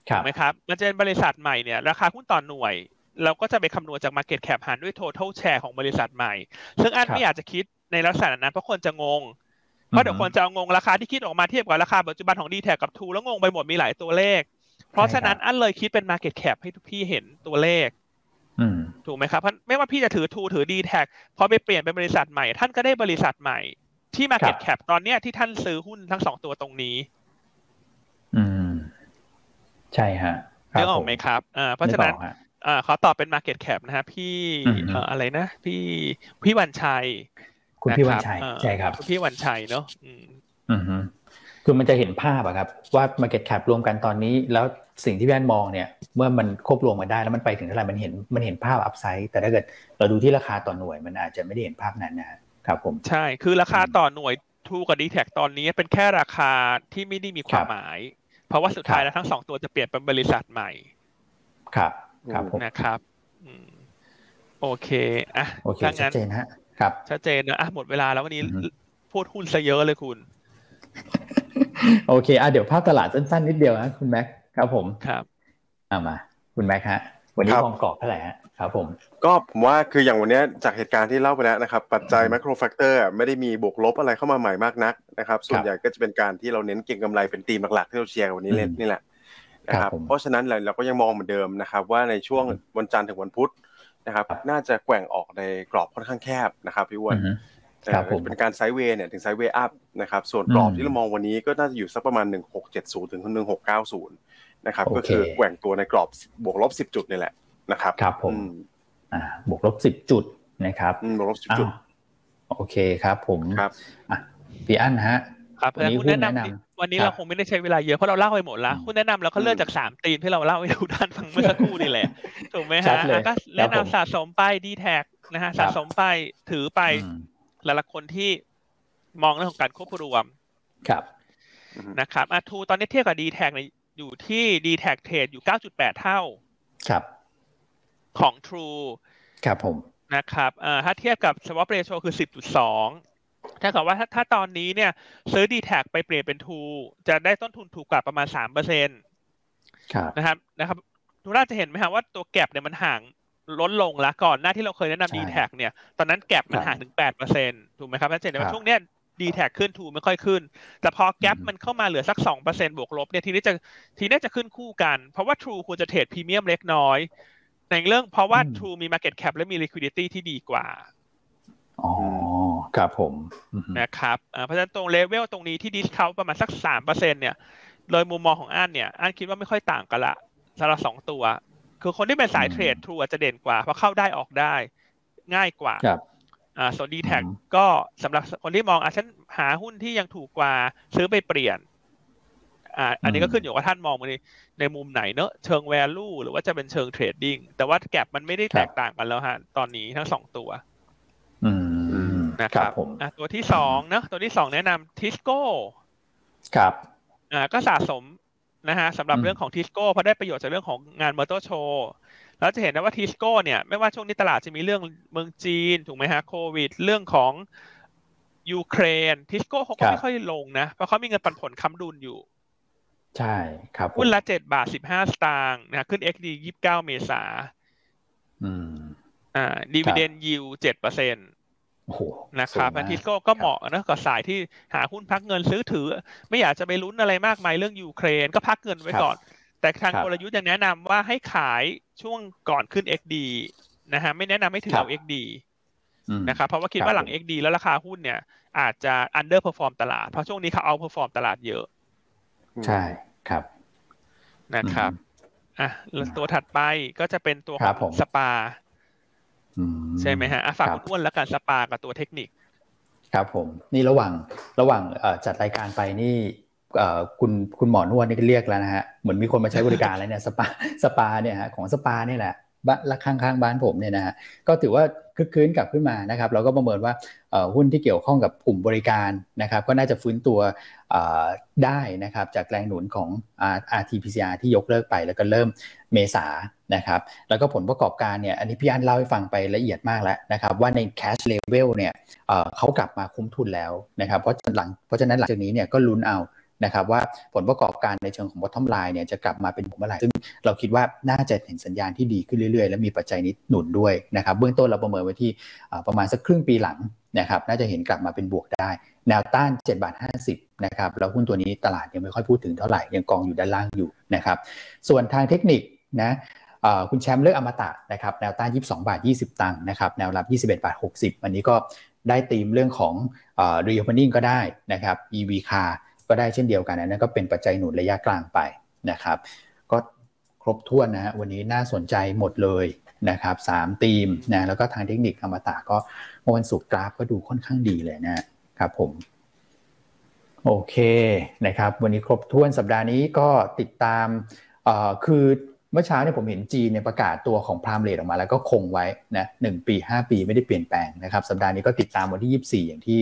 S2: ถูกไหมครับ มันจะเป็นบริษัทใหม่เนี่ย ราคาหุ้นต่อหน่วย เราก็จะไปคำนวณจาก Market Cap หารด้วย Total Share ของบริษัทใหม่ ซึ่งอันไม่อยากจะคิดในลักษณะนั้นเพราะคนจะงงเพ ราะเดี๋ยวคนจะงงราคาที่คิดออกมาเทียบกับราคาปัจจุบันของ d t แทกับทูแล้วงงไปหมดมีหลายตัวเลข เพราะฉะนั้นอันเลยคิดเป็น Market Cap ให้ทุกพี่เห็นตัวเลขถูกไหมครับเพราะไม่ว่าพี่จะถือทูถือดีแท็กพอไปเปลี่ยนเป็นบริษัทใหม่ ท่านก็ได้บริษัทใหม่ ที่มาเก็ตแคปตอนเนี้ยที่ท่านซื้อหุ้นทั้งสองตัวตรงนี้
S1: อืม ใช่ฮะ
S2: นึกออกไหมครับอ่าเพราะฉะนั้นอ่าขอตอบเป็น Market Cap นะฮะพี่อะไรนะ พี่พี่วันชัย
S1: คุณพี่วันชัยใช่ครับ
S2: คุณพี่วันชัยเนาะอืม
S1: อืมคือมันจะเห็นภาพอะครับว่า Market Cap รวมกันตอนนี้ แล้วสิ่งที่พี่แอนมองเนี่ย เมื่อมันควบรวมมาได้แล้วมันไปถึงเท่าไหร่มันเห็นมันเห็นภาพอัพไซด์แต่ถ้าเกิดเราดูที่ราคาต่อหน่วยมันอาจจะไม่ได้เห็นภาพนั้นนะครับผม
S2: ใช่คือราคาต่อหน่วยทูกับดีแท็ตอนนี้เป็นแค่ราคาที่ไม่ได้มีความหมาย เพราะว่าสุดท้ายแล้วทั้งสองตัวจะเปลี่ยนเป็นบริษัทใหม่
S1: ครับ ครับผม
S2: นะครับโอเคอะ
S1: โอเคชัดเจนฮะ ครับ
S2: ชัดเจนนะอะหมดเวลาแล้ววันนี้พูดหุ้นซะเยอะเลยคุณ
S1: โอเคอะเดี๋ยวภาพตลาดสั้นๆนิดเดียวนะคุณแม็กครับผม
S2: ครับ
S1: อ่ามา คุณแม็กฮะวันนี้มองกรอบเท่าไหร่ฮะครับผม
S3: ก็ผมว่าคืออย่างวันนี้จากเหตุการณ์ที่เล่าไปแล้วนะครับ ปัจจัย macro factor ไม่ได้มีบวกลบอะไรเข้ามาใหม่มากนักนะครับ ส่วนใหญ่ก็จะเป็นการที่เราเน้นเก็งกำไรเป็นตีมหลักๆที่เราเชียร์วันนี้เล่นนี่แหละนะครับเพราะฉะนั้นเราก็ยังมองเหมือนเดิมนะครับ ว่าในช่วงวันจันทร์ถึงวันพุธ นะครับ น่าจะแกว่งออกในกรอบค่อนข้างแคบนะครับพี่วอนเป็นการไซด์เวย์เนี่ยถึงไซด์เวย์อัพนะครับ ส่วนกรอบที่เรามองวันนี้ก็น่าจะอยู่สักประมาณ 1670 ถึง 1690 นะครับ ก็คือแกว่งตัวในกรอบบวกลบ 10 จุดนี่แหละนะครับ
S1: ครับผมอ่าบวกลบ 10 จุดนะครับ
S3: อืมบวกลบสิบจุด
S1: อ้าวโอเคครับผม
S3: ครับ
S1: อะพี่อั้นฮะ
S2: ครับ
S1: วันนี้
S2: หุ้นแนะ
S1: หุ้นแนะ
S2: นำ
S1: นำ
S2: วันนี้
S1: ครับ
S2: เราคงไม่ได้ใช้เวลาเยอะเพราะเราเล่าไปหมดแล้ว
S1: อืม
S2: หุ้นแนะนำเราก็เริ่มจากสามธีมที่เราเล่าให้ทุกท่านฟังเมื่อสักครู่นี่แหละถูกไหมฮะชั
S1: ดเลย
S2: อะก็แนะ
S1: ครับผม
S2: นำสะสมไปดีแทคนะฮะ
S1: ครั
S2: สะ
S1: บ
S2: สมไปถือไป
S1: อืม
S2: หลายๆคนที่มองเรื่องของการควบรวม
S1: ครับ
S2: นะครับอ่า True ตอนนี้เทียบกับดีแทคเนี่ยอยู่ที่ดีแทค trade อยู่9.8เท่า
S1: ครับ
S2: ของ True
S1: ครับผม
S2: นะครับเอ่อถ้าเทียบกับ swap ratio คือ10.2 ถ้าเกิดว่าถ้าถ้าตอนนี้เนี่ยซื้อ d t แทไปเปลี่ยนเป็น True จะได้ต้นทุนถูกกว่าประมาณ3%น
S1: ครับะ
S2: ครับนะครับทุกท่านจะเห็นไหมครับว่าตัวแก็บเนี่ยมันห่างลดลงแล้วก่อนหน้าที่เราเคยแนะนำ
S1: ใช่
S2: d t แทเนี่ย ตอนนั้นแก็บมัน
S1: ครับ
S2: ห่างถึง8%ถูกไหมครับท่านจะเห็น
S1: ครั
S2: ว่า
S1: บ
S2: ช่วงเนี้ย d t แทขึ้น True ไม่ค่อยขึ้น แต่พอแก็บ
S1: อืม
S2: มันเข้ามาเหลือสัก2%บวกลบเนี่ยทีนี้จะทีนี้จะขึ้นคู่กัน เพราะว่า True ควรจะเทรดพรีเมียมเล็กน้อย ในเรื่องเพราะว่า
S1: อืม
S2: True มี Market Cap และมี Liquidity ที่ดีกว่า
S1: อ๋อ ครับผมอืม
S2: นะครับอ่าเพราะฉะนั้นตรงเลเวลตรงนี้ที่ดิสเขาประมาณสักสามเปอร์เซ็นเนี่ยโดยมุมมองของอันเนี่ยอันคิดว่าไม่ค่อยต่างกันละสำหรับสองตัว คือคนที่เป็นสาย
S1: อืม
S2: trade True อาจจะเด่นกว่าเพราะเข้าได้ออกได้ ง่ายกว่า
S1: ครับ
S2: อ่าส่วนดีแทค
S1: อืม
S2: ก็สำหรับคนที่มองอะฉันหาหุ้นที่ยังถูกกว่าซื้อไปเปลี่ยนอ่าอันนี้ก็ขึ้นอยู่กับท่านมองในในมุมไหนเนอะเชิง value หรือว่าจะเป็นเชิง trading แต่ว่า gap มันไม่ได้แตกต่างกันแล้วฮะตอนนี้ทั้งสองตัว
S1: อืม
S2: นะ
S1: ค
S2: ค
S1: รับผม
S2: อะตัวที่สองเนอะตัวที่สองแนะนำทิสโก้
S1: ครับ
S2: อ่าก็สะสมนะฮะสำหรับ
S1: อืม
S2: เรื่องของทิสโก้เพราะได้ประโยชน์จากเรื่องของงานมอเตอร์โชว์แล้วจะเห็นนะว่าทิสโก้เนี่ยไม่ว่าช่วงนี้ตลาดจะมีเรื่องเมืองจีน ถูกไหมฮะโควิด เรื่องของยูเครนทิสโก้เขาก็ไม่ค่อยลงนะ เพราะเขามีเงินปันผลค้ำดุลอยู่
S1: ใช่ครับผม
S2: หุ้นละเจ็ดบาทสิบห้าสตางค์นะขึ้น XD ยี่สิบเก้าเมษา
S1: อืม
S2: อ่าดีเวเดนยิวเจ็ดเปอร์เซ็นต์
S1: โอ้โห
S2: นะครับ
S1: สูงมาก
S2: ทิสโก้ก็เหมาะนะกับสายที่หาหุ้นพักเงินซื้อถือ ไม่อยากจะไปลุ้นอะไรมากมายเรื่องยูเครนก็พักเงินไว้ก่อน แต่ทาง
S1: ครับ
S2: กลยุทธ์ยังแนะนำว่าให้ขายช่วงก่อนขึ้น XD นะฮะไม่แนะนำให้ถือ
S1: ครับ
S2: เอา XD
S1: อืม
S2: นะครับเพราะว่าคิด
S1: ครับ
S2: ว่าหลัง
S1: ผม
S2: XD แล้วราคาหุ้นเนี่ย อาจจะ underperform ตลาด เพราะช่วงนี้เขา outperform ตลาดเยอะ
S1: ใช่ครับ
S2: นะครับอะแล้วตัวถัดไปก็จะเป็นตัวข
S1: ครั
S2: อบง
S1: ผม
S2: สปา
S1: อื
S2: ใช่ไหมฮะอะฝาก
S1: ครับ
S2: คุณอ้วนแล้วกันสปากับตัวเทคนิค
S1: ครับผม นี่ระหว่างระหว่างเอ่อจัดรายการไปนี่เอ่อคุณคุณหมอนวดนี่ก็เรียกแล้วนะฮะเหมือนมีคนมาใช้บริการแล้วเนี่ยสปาสปาเนี่ยฮะของสปาเนี่ยแหละบ้านละข้างๆบ้านผมเนี่ยนะฮะก็ถือว่าคึกคืนกลับขึ้นมานะครับเราก็ประเมินว่าเอ่อหุ้นที่เกี่ยวข้องกับกลุ่มบริการนะครับ ก็น่าจะฟื้นตัวเอ่อได้นะครับจากแรงหนุนของ RT-PCR ที่ยกเลิกไปแล้วก็เริ่มเมษา นะครับแล้วก็ผลประกอบการเนี่ยอันนี้พี่อันเล่าให้ฟังไปละเอียดมากแล้วนะครับว่าใน cash level เนี่ยเเขากลับมาคุ้มทุนแล้วนะครับเพราะหลังเพราะฉะนั้นหลังจากนี้เนี่ยก็ลุ้นเอานะครับว่าผลประกอบการในเชิงของ bottom line เนี่ยจะกลับมาเป็นบวกเมื่อไหร่ซึ่งเราคิดว่าน่าจะเห็นสัญญาณที่ดีขึ้นเรื่อยๆ และมีปัจจัยนี้หนุนด้วยนะครับเบื้องต้นเราประเมินไว้ที่ประมาณสักครึ่งปีหลังนะครับน่าจะเห็นกลับมาเป็นบวกได้ แนวต้าน7บาท50นะครับแล้วหุ้นตัวนี้ตลาดยังไม่ค่อยพูดถึงเท่าไหร่ยังกองอยู่ด้านล่างอยู่นะครับส่วนทางเทคนิคนะ คุณแชมป์เลือกอมตะนะครับแนวต้าน 22 บาท 20 ตังค์นะครับแนวรับ 21 บาท 60อันนี้ก็ได้ตีมเรื่องของเอ่อ reopening ก็ได้นะครับ EV car ก็ได้เช่นเดียวกันนนั้นก็เป็นปัจจัยหนุนระยะกลางไปนะครับก็ครบถ้วนนะฮะวันนี้น่าสนใจหมดเลยนะครับสามธีมนะแล้วก็ทางเทคนิคอมตะก็เมื่อวันศุกร์กราฟก็ดูค่อนข้างดีเลยนะครับผมโอเคนะครับวันนี้ครบถ้วนสัปดาห์นี้ก็ติดตามคือ มื่อเช้าเนี่ยผมเห็นจีนเนี่ยประกาศตัวของพรามเลทออกมาแล้วก็คงไว้นะหนึ่งปี 5 ปีไม่ได้เปลี่ยนแปลงนะครับสัปดาห์นี้ก็ติดตามวันที่ 24 อย่างที่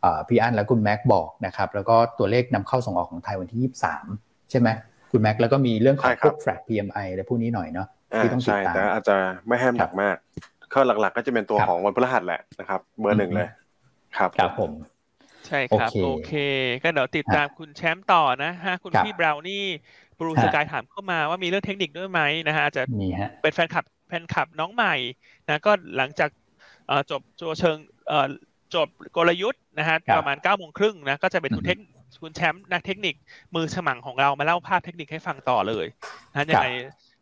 S1: เอ่อพี่อั้นและคุณแม็กบอกนะครับแล้วก็ตัวเลขนำเข้าส่งออกของไทยวันที่ 23 ใช่ไหมคุณแม็กแล้วก็มีเรื่องของ
S3: ใช่ค
S1: พ
S3: รั
S1: ว
S3: บ
S1: กแฟลก PMI อะไรพวกนี้หน่อยเนาะ
S3: อ่า
S1: ที่ต้องติด
S3: ใช่
S1: ตาม
S3: แต่อาจจะไม่ให้น้ำหนักมากก็หลักๆ ก็จะเป็นตัว
S1: ครับ
S3: ของวันพฤหัสแหละนะครับเบอร์หนึ่ง
S1: อืม
S3: เลยครับ
S1: ครับผม
S2: ใช่ครับ
S1: โอเค
S2: โอเค ก็เดี๋ยวติดตามคุณแชมป์ต่อนะฮะคุณ
S1: ครับ
S2: พี่บราวนี่ บรู
S1: ฮะ
S2: สกายถามเข้ามาว่ามีเรื่องเทคนิคด้วยไหมนะฮะอาจจะ
S1: นี่ฮะ
S2: เป็นแฟนคลับแฟนคลับน้องใหม่นะก็หลังจากเอ่อจบตัวเชิงเอ่อจบกลยุทธ์นะฮะ
S1: ครับ
S2: ประมาณ9ก้าโมงครึ่งนะก็จะเป็นคุณ
S1: อือฮึ
S2: เทคคุณแชมป์นักเทคนิคมือฉมังของเรามาเล่าภาพเทคนิคให้ฟังต่อเลยนะยังไง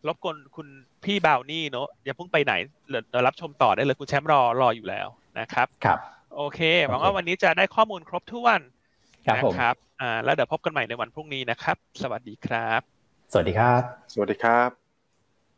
S2: รบกวนคุณพี่บราวนี่เนอะอย่าเพิ่งไปไหนเดี๋ยวเดี๋ยวรับชมต่อได้เลยคุณแชมป์รอรออยู่แล้วนะครับ
S1: ครับ
S2: โอเคหวังว่าวันนี้จะได้ข้อมูลครบถ้วน
S1: ครับ
S2: นะ
S1: ผม
S2: ครับ อ่าแล้วเดี๋ยวพบกันใหม่ในวันพรุ่งนี้นะครับ สวัสดีครับ
S1: สวัสดีครับ
S3: สวัสดีครับ